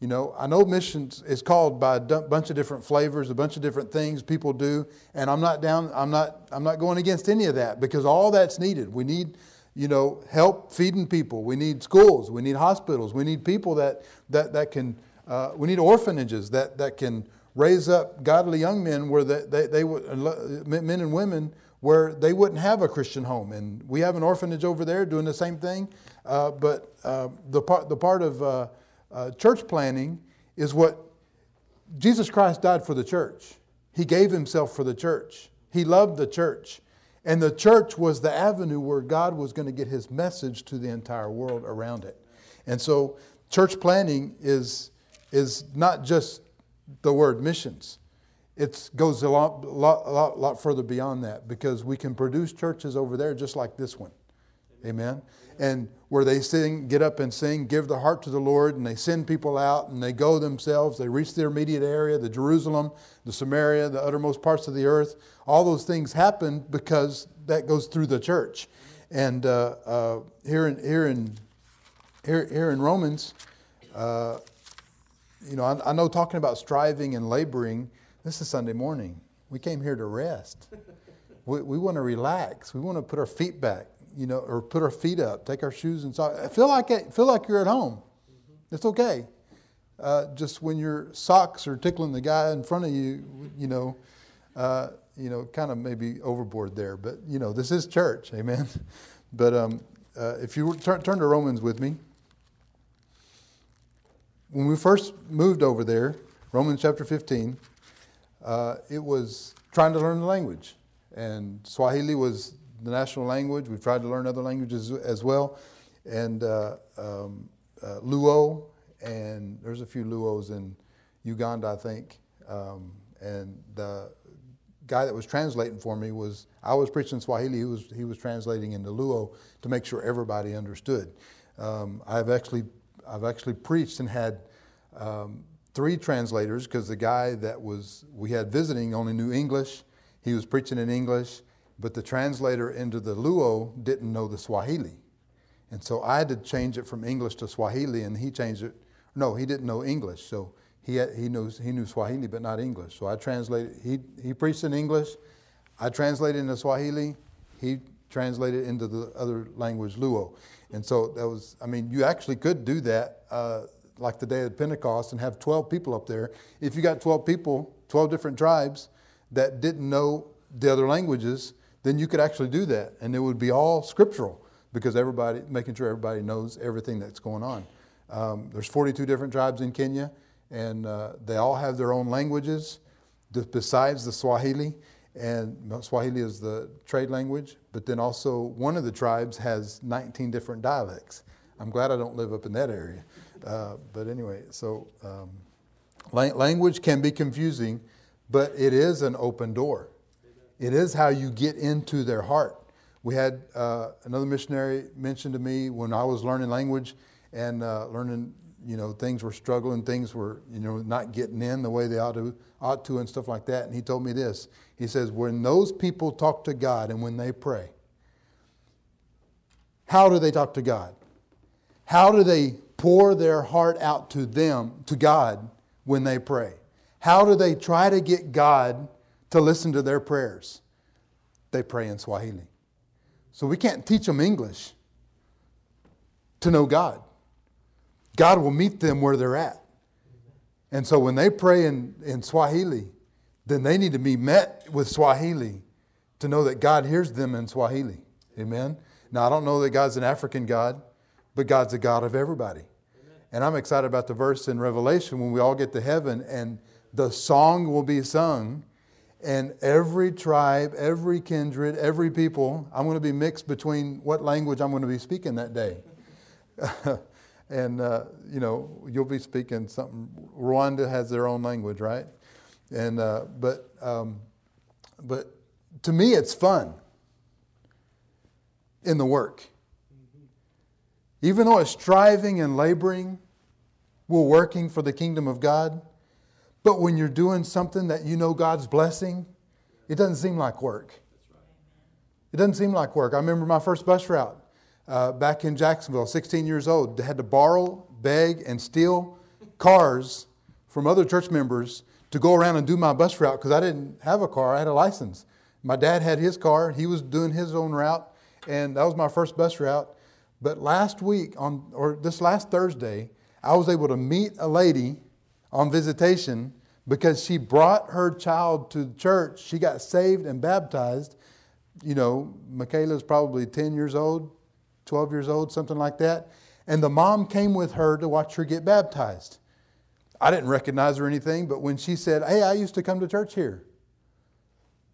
You know, I know missions is called by a bunch of different flavors, a bunch of different things people do, and I'm not down. I'm not. I'm not going against any of that because all that's needed. We need, you know, help feeding people. We need schools. We need hospitals. We need people that that that can. Uh, we need orphanages that that can raise up godly young men where they, they, they would uh, men and women where they wouldn't have a Christian home. And we have an orphanage over there doing the same thing. Uh, but uh, the part the part of uh, church planning is what Jesus Christ died for the church. He gave himself for the church. He loved the church. And the church was the avenue where God was going to get his message to the entire world around it. And so, church planning is, is not just the word missions, it goes a lot, lot, lot, lot further beyond that because we can produce churches over there just like this one. Amen. And where they sing, get up and sing, give the heart to the Lord, and they send people out and they go themselves. They reach their immediate area, the Jerusalem, the Samaria, the uttermost parts of the earth. All those things happen because that goes through the church. And uh, uh, here in here in here, here in Romans, uh, you know, I, I know talking about striving and laboring. This is Sunday morning. We came here to rest. We, we want to relax. We want to put our feet back you know, or put our feet up, take our shoes and socks. Feel like it, feel like you're at home. Mm-hmm. It's okay. Uh, just when your socks are tickling the guy in front of you, you know, uh, you know, kind of maybe overboard there. But you know, this is church, amen. But um, uh, if you turn, turn to Romans with me, when we first moved over there, Romans chapter 15, uh, it was trying to learn the language, and Swahili was the national language. We've tried to learn other languages as well. And uh, um, uh, Luo, and there's a few Luos in Uganda, I think. Um, and the guy that was translating for me was I was preaching Swahili. He was he was translating into Luo to make sure everybody understood. Um, I've actually I've actually preached and had um, three translators because the guy that was we had visiting only knew English. He was preaching in English, but the translator into the Luo didn't know the Swahili, and so I had to change it from English to Swahili, and he changed it. No, he didn't know English, so he, had, he, knows, he knew Swahili, but not English. So I translated, he, he preached in English. I translated into Swahili. He translated into the other language, Luo. And so that was, I mean, you actually could do that uh, like the day of Pentecost and have 12 people up there. If you got 12 people, 12 different tribes that didn't know the other languages, then you could actually do that. And it would be all scriptural because everybody, making sure everybody knows everything that's going on. Um, there's 42 different tribes in Kenya and uh, they all have their own languages besides the Swahili. And Swahili is the trade language, but then also one of the tribes has 19 different dialects. I'm glad I don't live up in that area. Uh, but anyway, so um, language can be confusing, but it is an open door. It is how you get into their heart. We had uh, another missionary mention to me when I was learning language and uh, learning you know, things were struggling, things were, you know, not getting in the way they ought to, ought to and stuff like that. And he told me this. He says, when those people talk to God and when they pray, how do they talk to God? How do they pour their heart out to them, to God, when they pray? How do they try to get God to listen to their prayers? They pray in Swahili. So we can't teach them English to know God. God will meet them where they're at. And so when they pray in, in Swahili, then they need to be met with Swahili to know that God hears them in Swahili. Amen? Now, I don't know that God's an African God, but God's a God of everybody. And I'm excited about the verse in Revelation when we all get to heaven and the song will be sung, and every tribe, every kindred, every people, I'm going to be mixed between what language I'm going to be speaking that day. and uh, you know you'll be speaking something. Rwanda has their own language, right? And uh, but um, but to me, it's fun in the work. Even though it's striving and laboring, we're working for the kingdom of God. But when you're doing something that you know God's blessing, it doesn't seem like work. It doesn't seem like work. I remember my first bus route uh, back in Jacksonville, 16 years old, had to borrow, beg, and steal cars from other church members to go around and do my bus route because I didn't have a car, I had a license. My dad had his car, he was doing his own route, and that was my first bus route. But last week, on, or this last Thursday, I was able to meet a lady on visitation because she brought her child to church. She got saved and baptized. You know, Michaela's probably 10 years old, 12 years old, something like that. And the mom came with her to watch her get baptized. I didn't recognize her or anything, but when she said, Hey, I used to come to church here,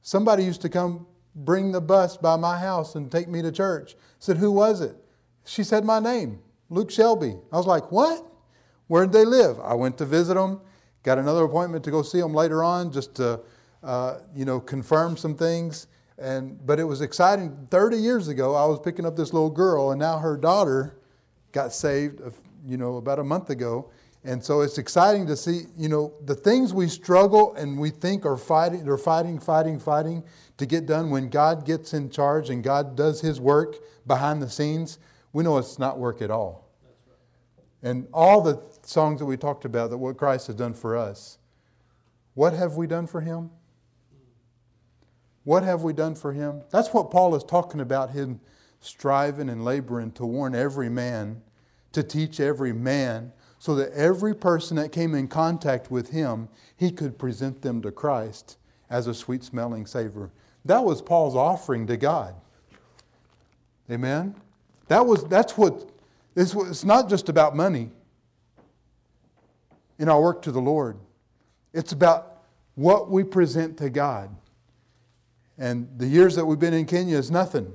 somebody used to come bring the bus by my house and take me to church. I said, Who was it? She said my name, Luke Shelby. I was like, What? Where did they live? I went to visit them, got another appointment to go see them later on just to, uh, you know, confirm some things. And, but it was exciting. 30 years ago, I was picking up this little girl, and now her daughter got saved, you know, about a month ago. And so it's exciting to see, you know, the things we struggle and we think are fighting, they're fighting, fighting, fighting to get done. When God gets in charge and God does His work behind the scenes, we know it's not work at all. And all the songs that we talked about, that what Christ has done for us, what have we done for Him? What have we done for him? That's what Paul is talking about him striving and laboring to warn every man, to teach every man, so that every person that came in contact with him, he could present them to Christ as a sweet smelling savor. That was Paul's offering to God. Amen? That was, that's what, it's, it's not just about money in our work to the Lord, it's about what we present to God. And the years that we've been in Kenya is nothing.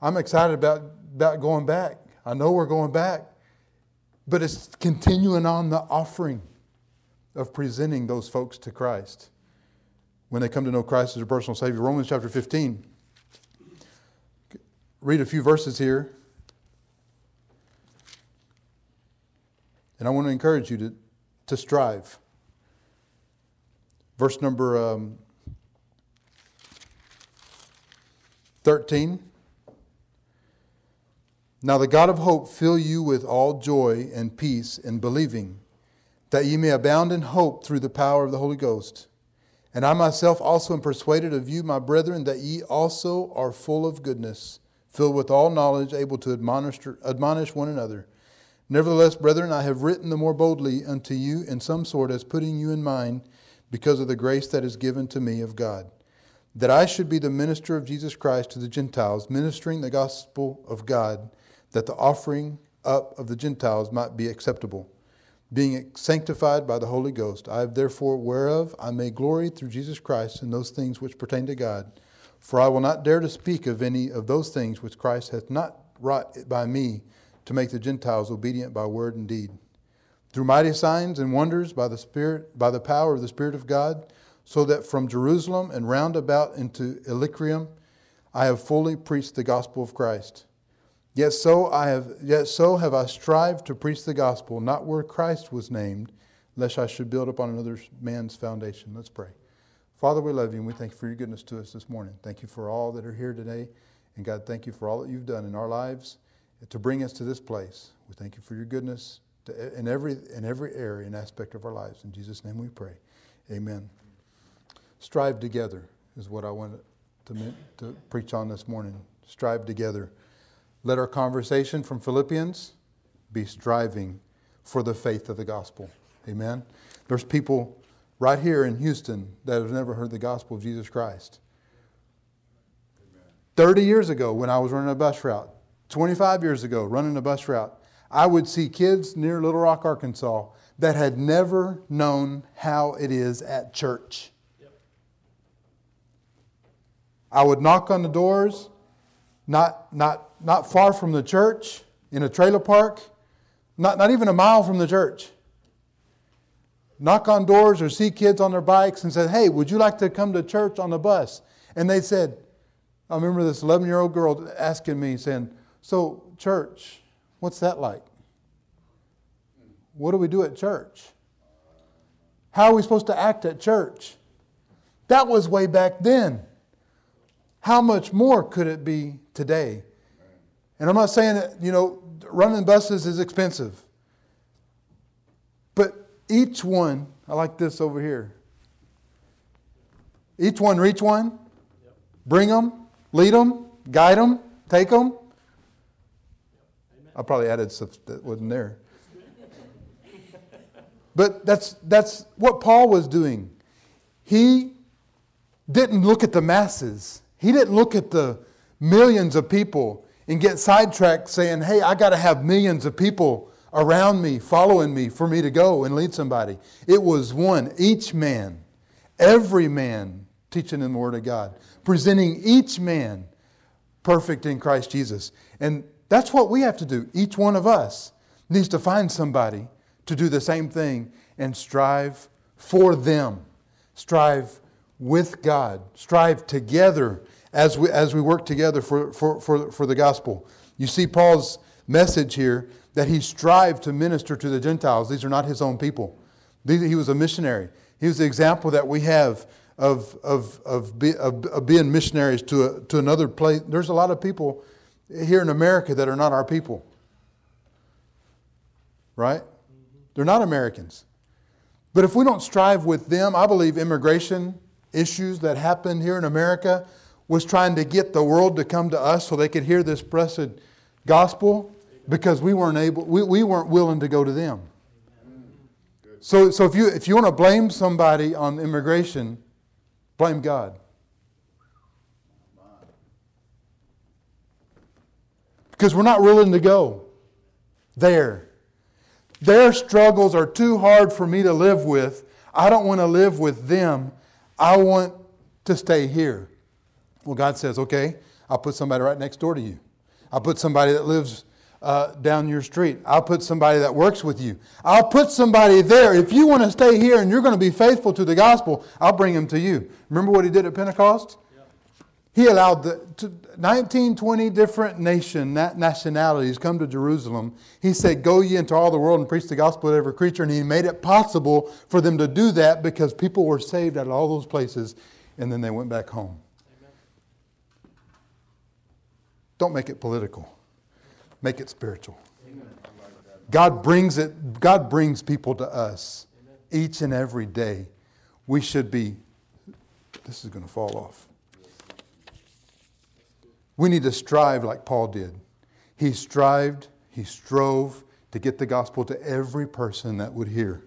I'm excited about, about going back. I know we're going back. But it's continuing on the offering of presenting those folks to Christ. when they come to know Christ as their personal Savior. Romans chapter 15. Read a few verses here. And I want to encourage you to, to strive. Verse number um, 13. Now the God of hope fill you with all joy and peace in believing, that ye may abound in hope through the power of the Holy Ghost. And I myself also am persuaded of you, my brethren, that ye also are full of goodness, filled with all knowledge, able to admonish, admonish one another. Nevertheless, brethren, I have written the more boldly unto you in some sort as putting you in mind because of the grace that is given to me of God, that I should be the minister of Jesus Christ to the Gentiles, ministering the gospel of God, that the offering up of the Gentiles might be acceptable, being sanctified by the Holy Ghost. I have therefore whereof I may glory through Jesus Christ in those things which pertain to God. For I will not dare to speak of any of those things which Christ hath not wrought by me to make the Gentiles obedient by word and deed through mighty signs and wonders by the Spirit, by the power of the Spirit of God, so that from Jerusalem and round about into Illyricum I have fully preached the gospel of Christ. Yet so I have yet so have I strived to preach the gospel, not where Christ was named, lest I should build upon another man's foundation. Let's pray. Father, we love you and we thank you for your goodness to us this morning. Thank you for all that are here today. And God, thank you for all that you've done in our lives to bring us to this place. We thank you for your goodness to, in, every, in every area and aspect of our lives. In Jesus' name we pray. Amen. Strive together is what I want to, to preach on this morning. Strive together. Let our conversation from Philippians be striving for the faith of the gospel. Amen. There's people right here in Houston that have never heard the gospel of Jesus Christ. 30 years ago, when I was running a bus route, 25 years ago, running a bus route, I would see kids near Little Rock, Arkansas that had never known how it is at church. I would knock on the doors, not, not, not far from the church, in a trailer park, not, not even a mile from the church. Knock on doors or see kids on their bikes and say, Hey, would you like to come to church on the bus? And they said, I remember this 11 year old girl asking me, saying, So, church, What's that like? What do we do at church? How are we supposed to act at church? That was way back then. How much more could it be today? And I'm not saying that, you know, running buses is expensive. But each one, I like this over here. Each one reach one, bring them, lead them, guide them, take them, I probably added stuff that wasn't there. But that's, that's what Paul was doing. He didn't look at the masses, he didn't look at the millions of people and get sidetracked saying, hey, I got to have millions of people around me, following me for me to go and lead somebody. It was one, each man, every man teaching in the Word of God, presenting each man perfect in Christ Jesus. And that's what we have to do. Each one of us needs to find somebody to do the same thing and strive for them. Strive with God. Strive together as we, as we work together for, for, for, for the gospel. You see Paul's message here that he strived to minister to the Gentiles. These are not his own people. He was a missionary. He was the example that we have of, of, of, be, of, of being missionaries to, a, to another place. There's a lot of people here in America that are not our people. Right? They're not Americans. But if we don't strive with them, I believe immigration issues that happened here in America was trying to get the world to come to us so they could hear this blessed gospel because we weren't able we, we weren't willing to go to them. So, so if you if you want to blame somebody on immigration, blame God. Because we're not willing to go there. Their struggles are too hard for me to live with. I don't want to live with them. I want to stay here. Well, God says, okay, I'll put somebody right next door to you. I'll put somebody that lives uh, down your street. I'll put somebody that works with you. I'll put somebody there. If you want to stay here and you're going to be faithful to the gospel, I'll bring them to you. Remember what he did at Pentecost? He allowed the to 19, 20 different nation nationalities come to Jerusalem. He said, Go ye into all the world and preach the gospel to every creature. And he made it possible for them to do that because people were saved of all those places and then they went back home. Amen. Don't make it political. Make it spiritual. Amen. God brings it, God brings people to us Amen. each and every day. We should be, this is going to fall off. We need to strive like Paul did. He strived, he strove to get the gospel to every person that would hear.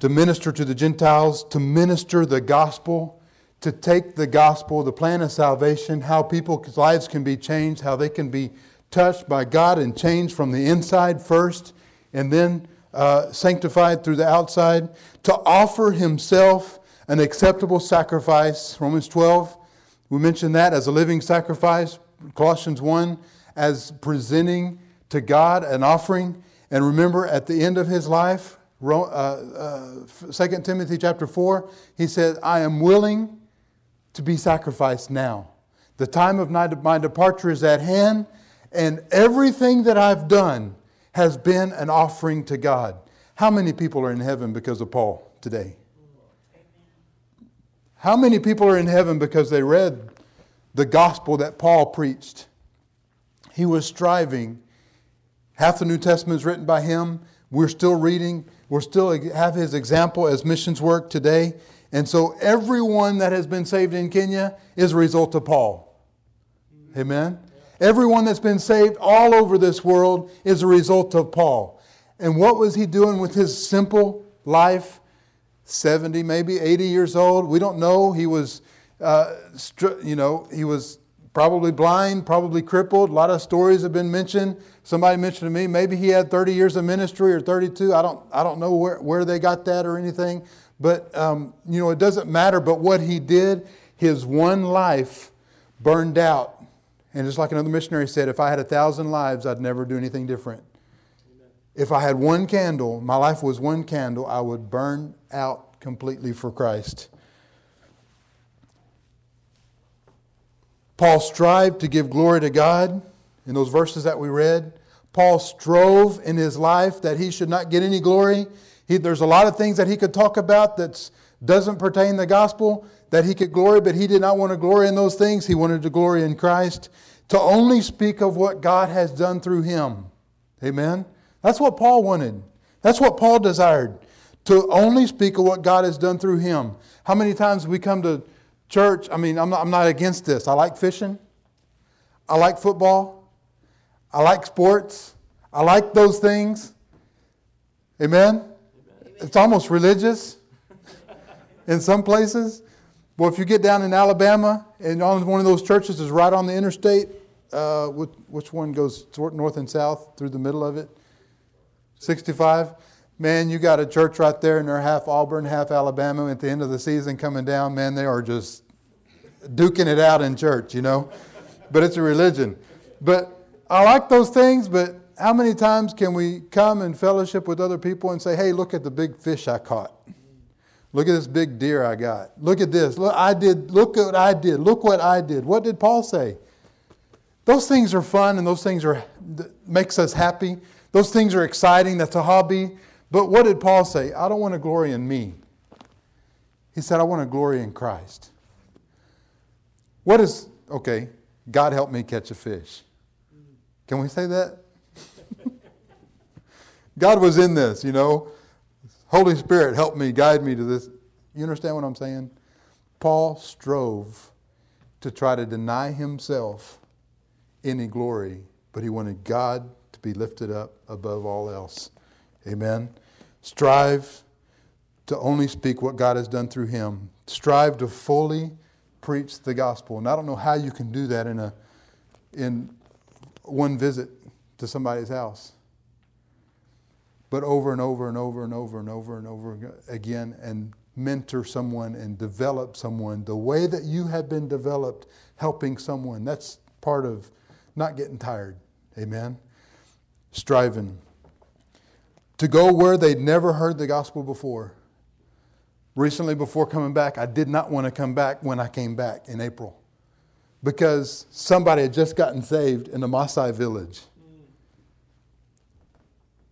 To minister to the Gentiles, to minister the gospel, to take the gospel, the plan of salvation, how people's lives can be changed, how they can be touched by God and changed from the inside first, and then uh, sanctified through the outside, to offer himself an acceptable sacrifice, Romans 12, we mentioned that as a living sacrifice, Colossians 1, as presenting to God an offering. And remember, at the end of his life, uh, uh, 2 Timothy chapter 4, he said, I am willing to be sacrificed now. The time of my departure is at hand, and everything that I've done has been an offering to God. How many people are in heaven because of Paul today? How many people are in heaven because they read the gospel that Paul preached? He was striving. Half the New Testament is written by him. We're still reading. We're still have his example as missions work today. And so everyone that has been saved in Kenya is a result of Paul. Amen. Everyone that's been saved all over this world is a result of Paul. And what was he doing with his simple life? 70, maybe 80 years old. We don't know. He was, uh, you know, he was probably blind, probably crippled. A lot of stories have been mentioned. Somebody mentioned to me maybe he had 30 years of ministry or 32. I don't, I don't know where, where they got that or anything. But, um, you know, it doesn't matter. But what he did, his one life burned out. And just like another missionary said, if I had a thousand lives, I'd never do anything different. If I had one candle, my life was one candle, I would burn out completely for Christ. Paul strived to give glory to God in those verses that we read. Paul strove in his life that he should not get any glory. He, there's a lot of things that he could talk about that doesn't pertain to the gospel that he could glory, but he did not want to glory in those things. He wanted to glory in Christ, to only speak of what God has done through him. Amen. That's what Paul wanted. That's what Paul desired to only speak of what God has done through him. How many times we come to church? I mean, I'm not, I'm not against this. I like fishing, I like football, I like sports, I like those things. Amen? Amen. It's almost religious in some places. Well, if you get down in Alabama and on one of those churches is right on the interstate, uh, which one goes north and south through the middle of it? 65. Man, you got a church right there, and they're half Auburn, half Alabama. At the end of the season coming down, man, they are just duking it out in church, you know? But it's a religion. But I like those things, but how many times can we come and fellowship with other people and say, hey, look at the big fish I caught? Look at this big deer I got. Look at this. Look, I did, look at what I did. Look what I did. What did Paul say? Those things are fun and those things are makes us happy. Those things are exciting. That's a hobby. But what did Paul say? I don't want to glory in me. He said, I want to glory in Christ. What is, okay, God help me catch a fish. Can we say that? God was in this, you know. Holy Spirit, help me, guide me to this. You understand what I'm saying? Paul strove to try to deny himself any glory, but he wanted God be lifted up above all else. Amen. Strive to only speak what God has done through him. Strive to fully preach the gospel. And I don't know how you can do that in a in one visit to somebody's house. But over and over and over and over and over and over again and mentor someone and develop someone the way that you have been developed helping someone. That's part of not getting tired. Amen. Striving to go where they'd never heard the gospel before. Recently, before coming back, I did not want to come back when I came back in April because somebody had just gotten saved in the Maasai village.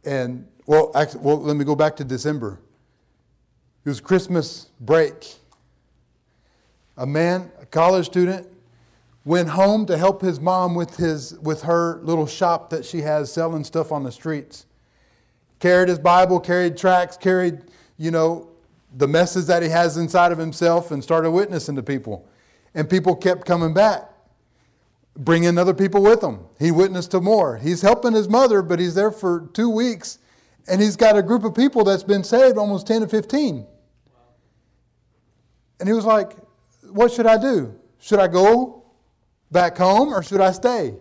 And, well, actually, well, let me go back to December. It was Christmas break. A man, a college student, went home to help his mom with, his, with her little shop that she has selling stuff on the streets. Carried his Bible, carried tracts, carried, you know, the message that he has inside of himself and started witnessing to people. And people kept coming back, bringing other people with him. He witnessed to more. He's helping his mother, but he's there for two weeks, and he's got a group of people that's been saved, almost 10 to 15. And he was like, What should I do? Should I go back home or should I stay?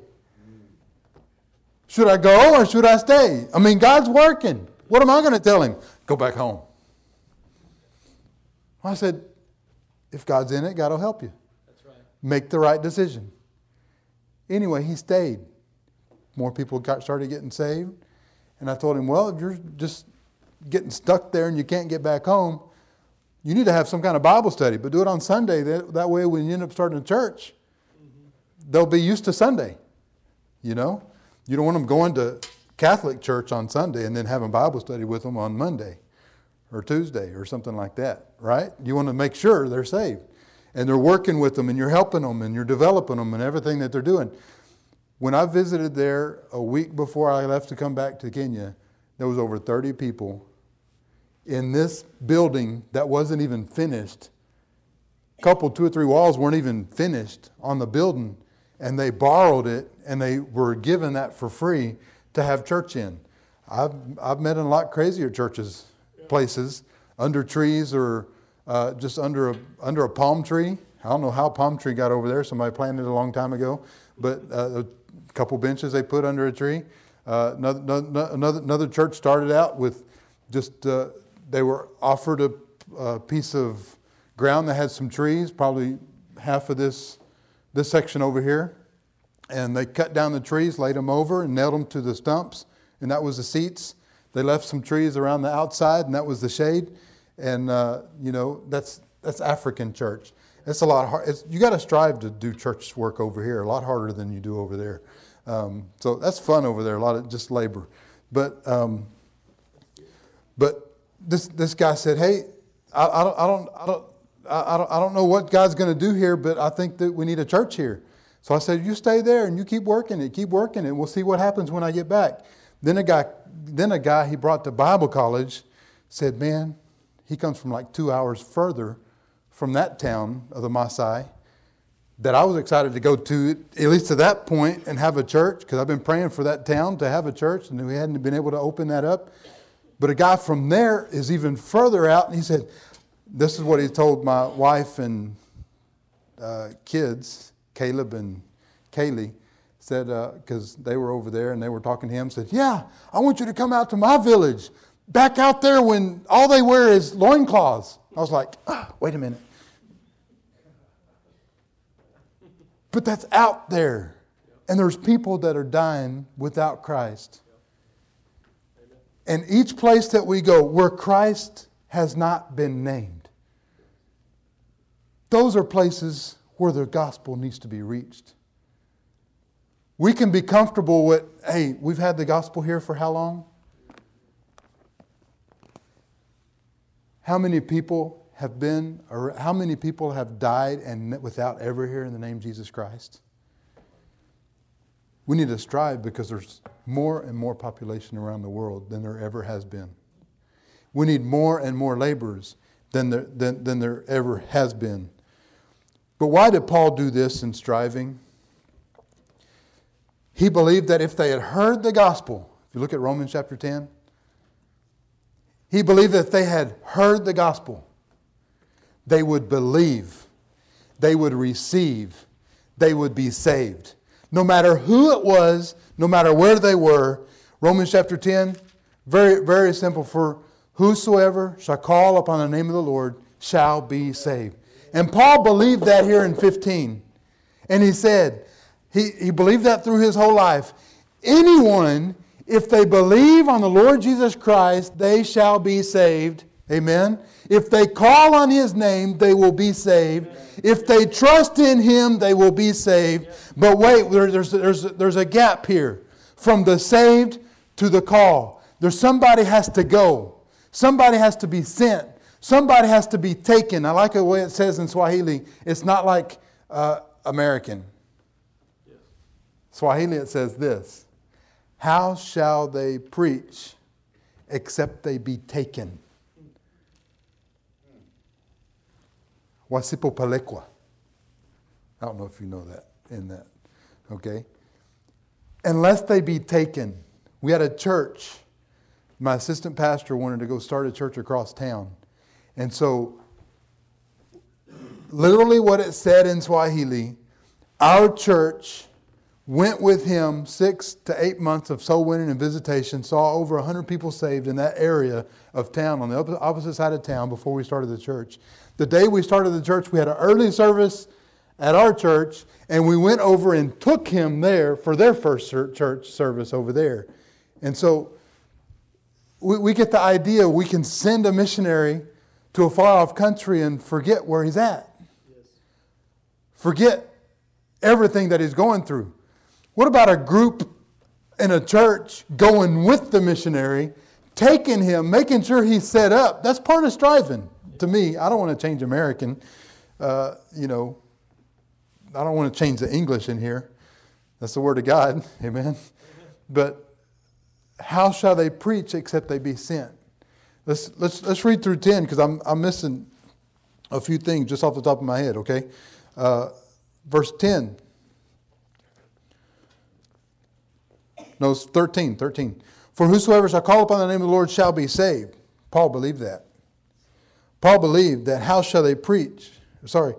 Should I go or should I stay? I mean, God's working. What am I going to tell him? Go back home. I said, if God's in it, God will help you. That's right. Make the right decision. Anyway, he stayed. More people got started getting saved. And I told him, well, if you're just getting stuck there and you can't get back home, you need to have some kind of Bible study, but do it on Sunday. That, that way, when you end up starting a church. They'll be used to Sunday. You know? You don't want them going to Catholic church on Sunday and then having Bible study with them on Monday or Tuesday or something like that, right? You want to make sure they're saved. And they're working with them and you're helping them and you're developing them and everything that they're doing. When I visited there a week before I left to come back to Kenya, there was over 30 people in this building that wasn't even finished. A couple, two or three walls weren't even finished on the building, and they borrowed it and they were given that for free to have church in. I've, I've met in a lot crazier churches places under trees or uh, just under a, under a palm tree. I don't know how palm tree got over there. Somebody planted it a long time ago. But uh, a couple benches they put under a tree. Uh, another, another, another church started out with just, uh, they were offered a, a, piece of ground that had some trees, probably half of this, this section over here. And they cut down the trees, laid them over, and nailed them to the stumps. And that was the seats. They left some trees around the outside, and that was the shade. And uh, you know that's that's African church. It's a lot hard. It's, you got to strive to do church work over here. A lot harder than you do over there. Um, so that's fun over there. A lot of just labor. But um, but this this guy said, "Hey, I, I don't I don't I don't I don't I don't know what God's going to do here, but I think that we need a church here." So I said, "You stay there and you keep working it, keep working it. We'll see what happens when I get back." Then a guy, then a guy he brought to Bible college said, Man, he comes from like two hours further from that town of the Maasai that I was excited to go to, at least to that point, and have a church because I've been praying for that town to have a church and we hadn't been able to open that up. But a guy from there is even further out, and he said, This is what he told my wife and uh, kids, Caleb and Kaylee said, because uh, they were over there and they were talking to him, said, Yeah, I want you to come out to my village, back out there when all they wear is loincloths. I was like, ah, Wait a minute. But that's out there. And there's people that are dying without Christ. And each place that we go where Christ has not been named, those are places where the gospel needs to be reached. We can be comfortable with, hey, we've had the gospel here for how long? How many people have been, or how many people have died and without ever hearing the name Jesus Christ? We need to strive because there's more and more population around the world than there ever has been. We need more and more laborers than there, than, than there ever has been. But why did Paul do this in striving? He believed that if they had heard the gospel, if you look at Romans chapter 10, he believed that if they had heard the gospel, they would believe, they would receive, they would be saved. No matter who it was, no matter where they were, Romans chapter 10, very, very simple. For whosoever shall call upon the name of the Lord shall be saved. And Paul believed that here in 15. And he said, he, he believed that through his whole life. Anyone, If they believe on the Lord Jesus Christ, they shall be saved. Amen. If they call on his name, they will be saved. If they trust in him, they will be saved. But wait, there's, there's, there's a gap here from the saved to the call. There's somebody has to go. Somebody has to be sent. Somebody has to be taken. I like the way it says in Swahili. It's not like uh, American. Swahili, it says this How shall they preach except they be taken? Wasipopalekwa. I don't know if you know that in that. Okay? Unless they be taken. We had a church. My assistant pastor wanted to go start a church across town. And so, literally, what it said in Swahili, our church went with him six to eight months of soul winning and visitation, saw over 100 people saved in that area of town on the opposite side of town before we started the church. The day we started the church, we had an early service at our church, and we went over and took him there for their first church service over there. And so we, we get the idea we can send a missionary to a far off country and forget where he's at. Forget everything that he's going through. What about a group in a church going with the missionary, taking him, making sure he's set up? That's part of striving to me. I don't want to change American. Uh, you know, I don't want to change the English in here. That's the word of God. Amen. But how shall they preach except they be sent? Let's, let's, let's read through 10 because I'm, I'm missing a few things just off the top of my head, okay? Uh, verse 10. No, 13, 13. For whosoever shall call upon the name of the Lord shall be saved. Paul believed that. Paul believed that how shall they preach? Sorry,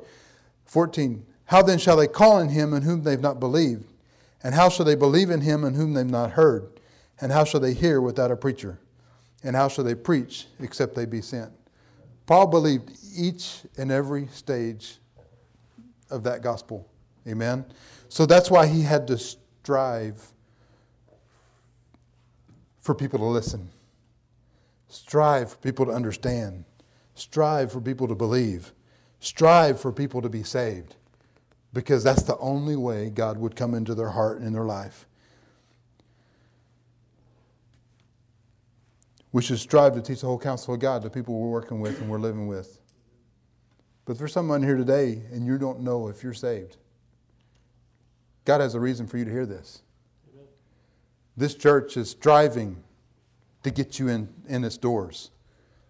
14. How then shall they call on him in whom they've not believed? And how shall they believe in him in whom they've not heard? And how shall they hear without a preacher? And how shall they preach except they be sent? Paul believed each and every stage of that gospel. Amen? So that's why he had to strive for people to listen, strive for people to understand, strive for people to believe, strive for people to be saved, because that's the only way God would come into their heart and in their life. We should strive to teach the whole counsel of God to people we're working with and we're living with. But there's someone here today and you don't know if you're saved. God has a reason for you to hear this. Amen. This church is striving to get you in, in its doors,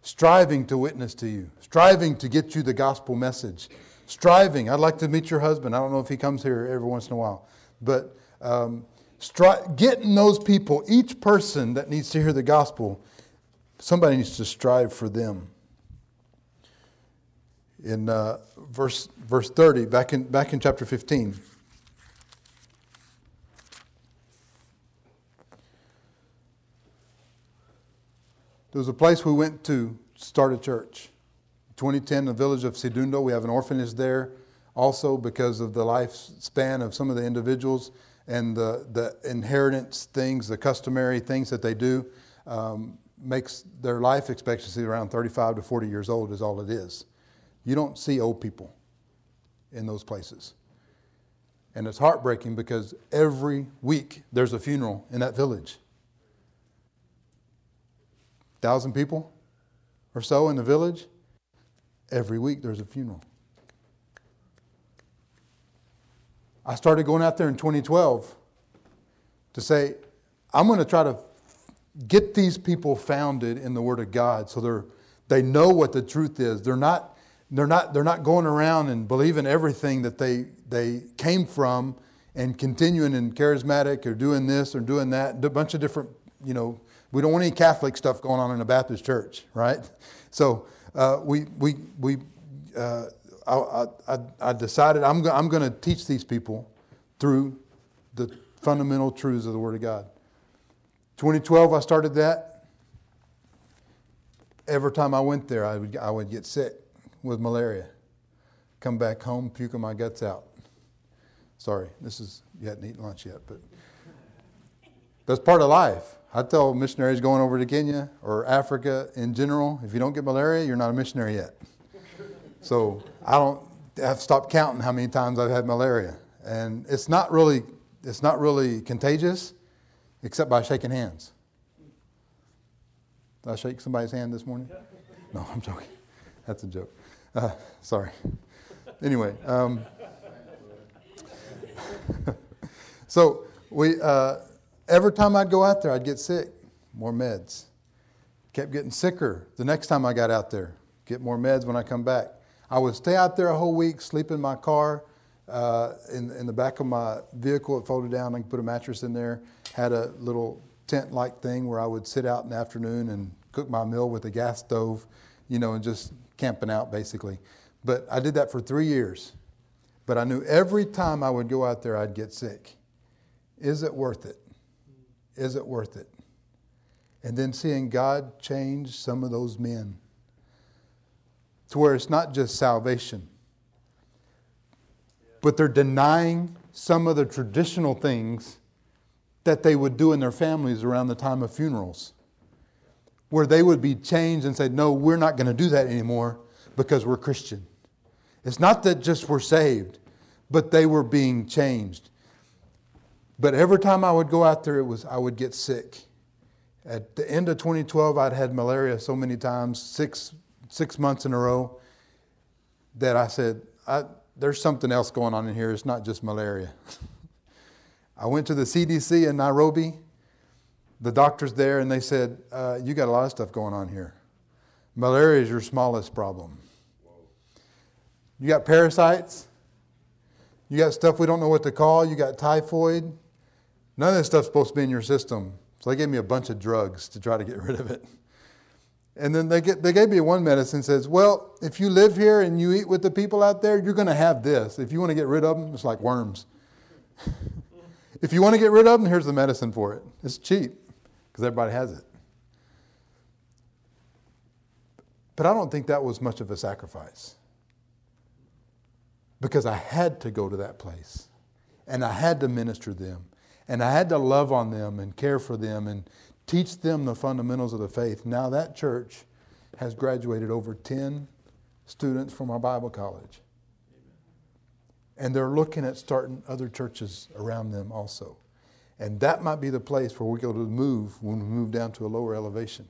striving to witness to you, striving to get you the gospel message, striving. I'd like to meet your husband. I don't know if he comes here every once in a while, but um, stri- getting those people, each person that needs to hear the gospel, Somebody needs to strive for them. In uh, verse, verse 30, back in, back in chapter 15. There was a place we went to start a church. 2010, the village of Sidundo, we have an orphanage there also because of the lifespan of some of the individuals and the, the inheritance things, the customary things that they do. Um, makes their life expectancy around 35 to 40 years old is all it is. You don't see old people in those places. And it's heartbreaking because every week there's a funeral in that village. Thousand people or so in the village, every week there's a funeral. I started going out there in 2012 to say, I'm going to try to get these people founded in the Word of God so they're, they know what the truth is. They're not, they're, not, they're not going around and believing everything that they, they came from and continuing in charismatic or doing this or doing that, a bunch of different, you know, we don't want any Catholic stuff going on in a Baptist church, right? So uh, we, we, we, uh, I, I, I, decided I'm, go, I'm going to teach these people through the fundamental truths of the Word of God. 2012, I started that. Every time I went there, I would, I would get sick with malaria. Come back home, puking my guts out. Sorry, this is, you hadn't eaten lunch yet, but that's part of life. I tell missionaries going over to Kenya or Africa in general, if you don't get malaria, you're not a missionary yet. So I don't have stopped counting how many times I've had malaria, and it's not really it's not really contagious, except by shaking hands. Did I shake somebody's hand this morning? No, I'm joking. That's a joke. Uh, sorry. Anyway, um, so we uh, every time I'd go out there, I'd get sick. More meds. Kept getting sicker the next time I got out there. Get more meds when I come back. I would stay out there a whole week, sleep in my car, uh, in, in the back of my vehicle. It folded down. I could put a mattress in there. Had a little tent-like thing where I would sit out in the afternoon and cook my meal with a gas stove, you know, and just camping out basically. But I did that for three years. But I knew every time I would go out there, I'd get sick. Is it worth it? Is it worth it? And then seeing God change some of those men to where it's not just salvation, but they're denying some of the traditional things that they would do in their families around the time of funerals, where they would be changed and say, No, we're not going to do that anymore because we're Christian. It's not that just we're saved, but they were being changed. But every time I would go out there, it was I would get sick. At the end of 2012, I'd had malaria so many times, six six months in a row, that I said, I, "There's something else going on in here. It's not just malaria." I went to the CDC in Nairobi. The doctors there, and they said, uh, "You got a lot of stuff going on here. Malaria is your smallest problem. You got parasites. You got stuff we don't know what to call. You got typhoid. None of this stuff's supposed to be in your system. So they gave me a bunch of drugs to try to get rid of it. And then they, get, they gave me one medicine says, well, if you live here and you eat with the people out there, you're going to have this. If you want to get rid of them, it's like worms. if you want to get rid of them, here's the medicine for it. It's cheap because everybody has it. But I don't think that was much of a sacrifice because I had to go to that place and I had to minister them and I had to love on them and care for them and teach them the fundamentals of the faith. Now that church has graduated over 10 students from our Bible college. And they're looking at starting other churches around them also. And that might be the place where we go to move when we move down to a lower elevation.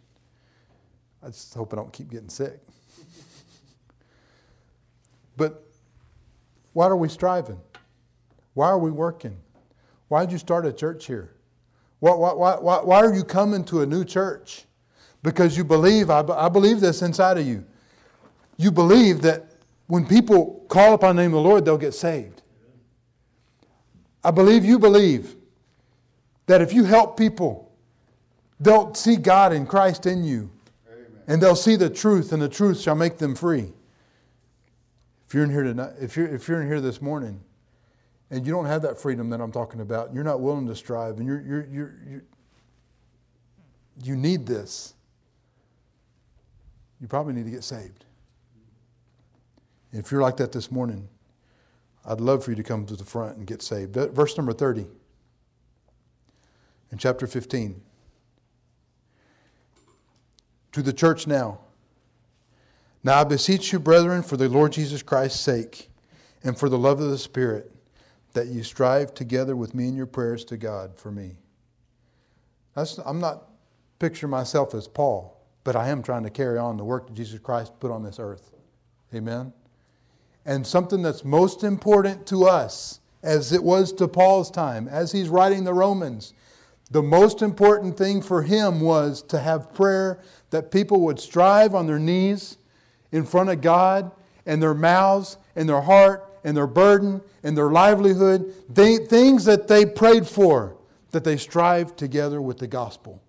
I just hope I don't keep getting sick. but why are we striving? Why are we working? Why did you start a church here? Why, why, why, why are you coming to a new church? Because you believe, I, I believe this inside of you. You believe that when people call upon the name of the Lord, they'll get saved. I believe you believe that if you help people, they'll see God and Christ in you. Amen. And they'll see the truth, and the truth shall make them free. If you're in here tonight, if you're, if you're in here this morning, and you don't have that freedom that I'm talking about, you're not willing to strive, and you're, you're, you're, you're, you need this, you probably need to get saved. If you're like that this morning, I'd love for you to come to the front and get saved. Verse number 30 in chapter 15. To the church now. Now I beseech you, brethren, for the Lord Jesus Christ's sake and for the love of the Spirit that you strive together with me in your prayers to God for me. That's, I'm not picturing myself as Paul, but I am trying to carry on the work that Jesus Christ put on this earth. Amen? And something that's most important to us, as it was to Paul's time, as he's writing the Romans, the most important thing for him was to have prayer that people would strive on their knees in front of God and their mouths and their heart and their burden and their livelihood, they, things that they prayed for, that they strive together with the gospel.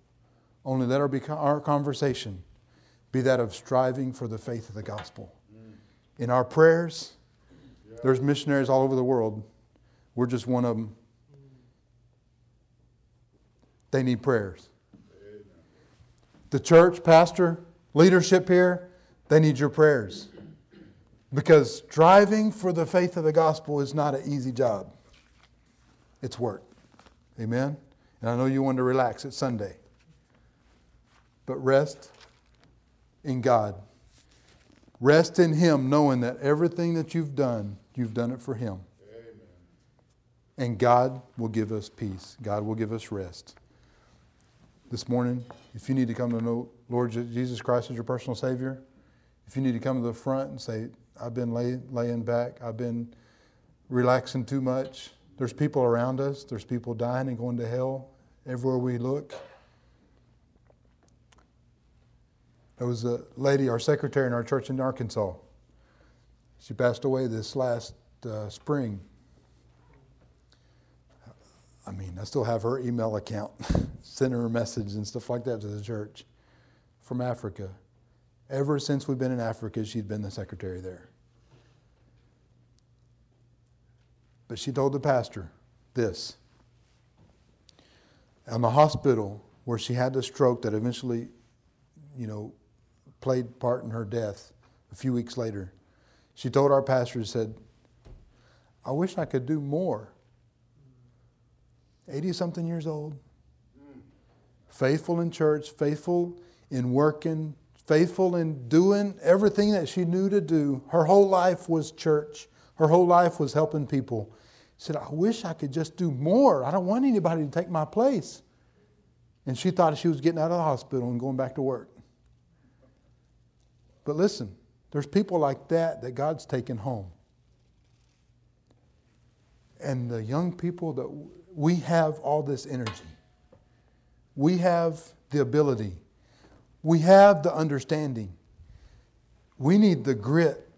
Only let our, our conversation be that of striving for the faith of the gospel. In our prayers, there's missionaries all over the world. We're just one of them. They need prayers. The church, pastor, leadership here, they need your prayers. Because striving for the faith of the gospel is not an easy job. It's work. Amen? And I know you want to relax. It's Sunday. but rest in God. Rest in Him, knowing that everything that you've done, you've done it for Him. Amen. And God will give us peace. God will give us rest. This morning, if you need to come to know Lord Jesus Christ as your personal Savior, if you need to come to the front and say, I've been lay, laying back, I've been relaxing too much, there's people around us, there's people dying and going to hell everywhere we look. There was a lady, our secretary in our church in Arkansas. She passed away this last uh, spring. I mean, I still have her email account, send her a message and stuff like that to the church from Africa. Ever since we've been in Africa, she'd been the secretary there. But she told the pastor this. On the hospital where she had the stroke that eventually, you know, played part in her death a few weeks later, she told our pastor, said, I wish I could do more. 80 something years old, faithful in church, faithful in working, faithful in doing everything that she knew to do. Her whole life was church, her whole life was helping people. She said, I wish I could just do more. I don't want anybody to take my place. And she thought she was getting out of the hospital and going back to work. But listen, there's people like that that God's taken home. And the young people that we have all this energy, we have the ability, we have the understanding. We need the grit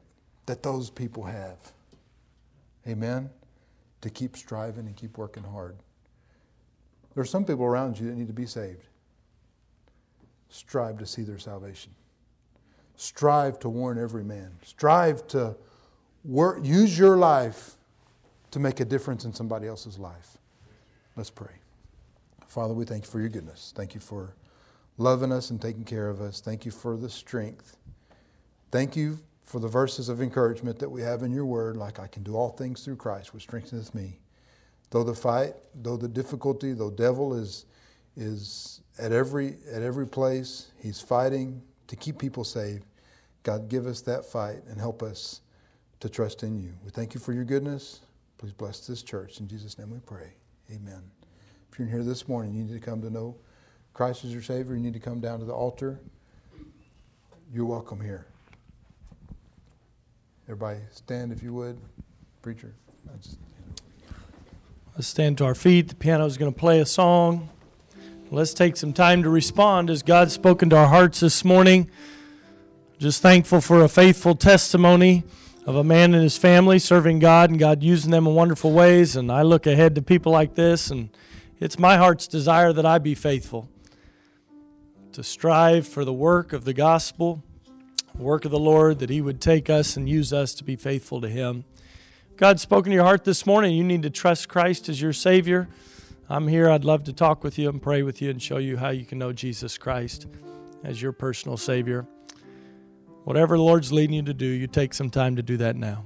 that those people have. Amen? To keep striving and keep working hard. There's some people around you that need to be saved. Strive to see their salvation. Strive to warn every man. Strive to work, use your life to make a difference in somebody else's life. Let's pray. Father, we thank you for your goodness. Thank you for loving us and taking care of us. Thank you for the strength. Thank you for the verses of encouragement that we have in your word, like I can do all things through Christ, which strengtheneth me. Though the fight, though the difficulty, though devil is is at every at every place, he's fighting to keep people saved. God, give us that fight and help us to trust in you. We thank you for your goodness. Please bless this church. In Jesus' name we pray. Amen. If you're in here this morning, you need to come to know Christ as your Savior. You need to come down to the altar. You're welcome here. Everybody stand if you would. Preacher. I Just, Let's stand to our feet. The piano is going to play a song. Let's take some time to respond as God's spoken to our hearts this morning. Just thankful for a faithful testimony of a man and his family serving God and God using them in wonderful ways. And I look ahead to people like this, and it's my heart's desire that I be faithful to strive for the work of the gospel, work of the Lord, that He would take us and use us to be faithful to Him. God's spoken to your heart this morning. You need to trust Christ as your Savior. I'm here. I'd love to talk with you and pray with you and show you how you can know Jesus Christ as your personal Savior. Whatever the Lord's leading you to do, you take some time to do that now.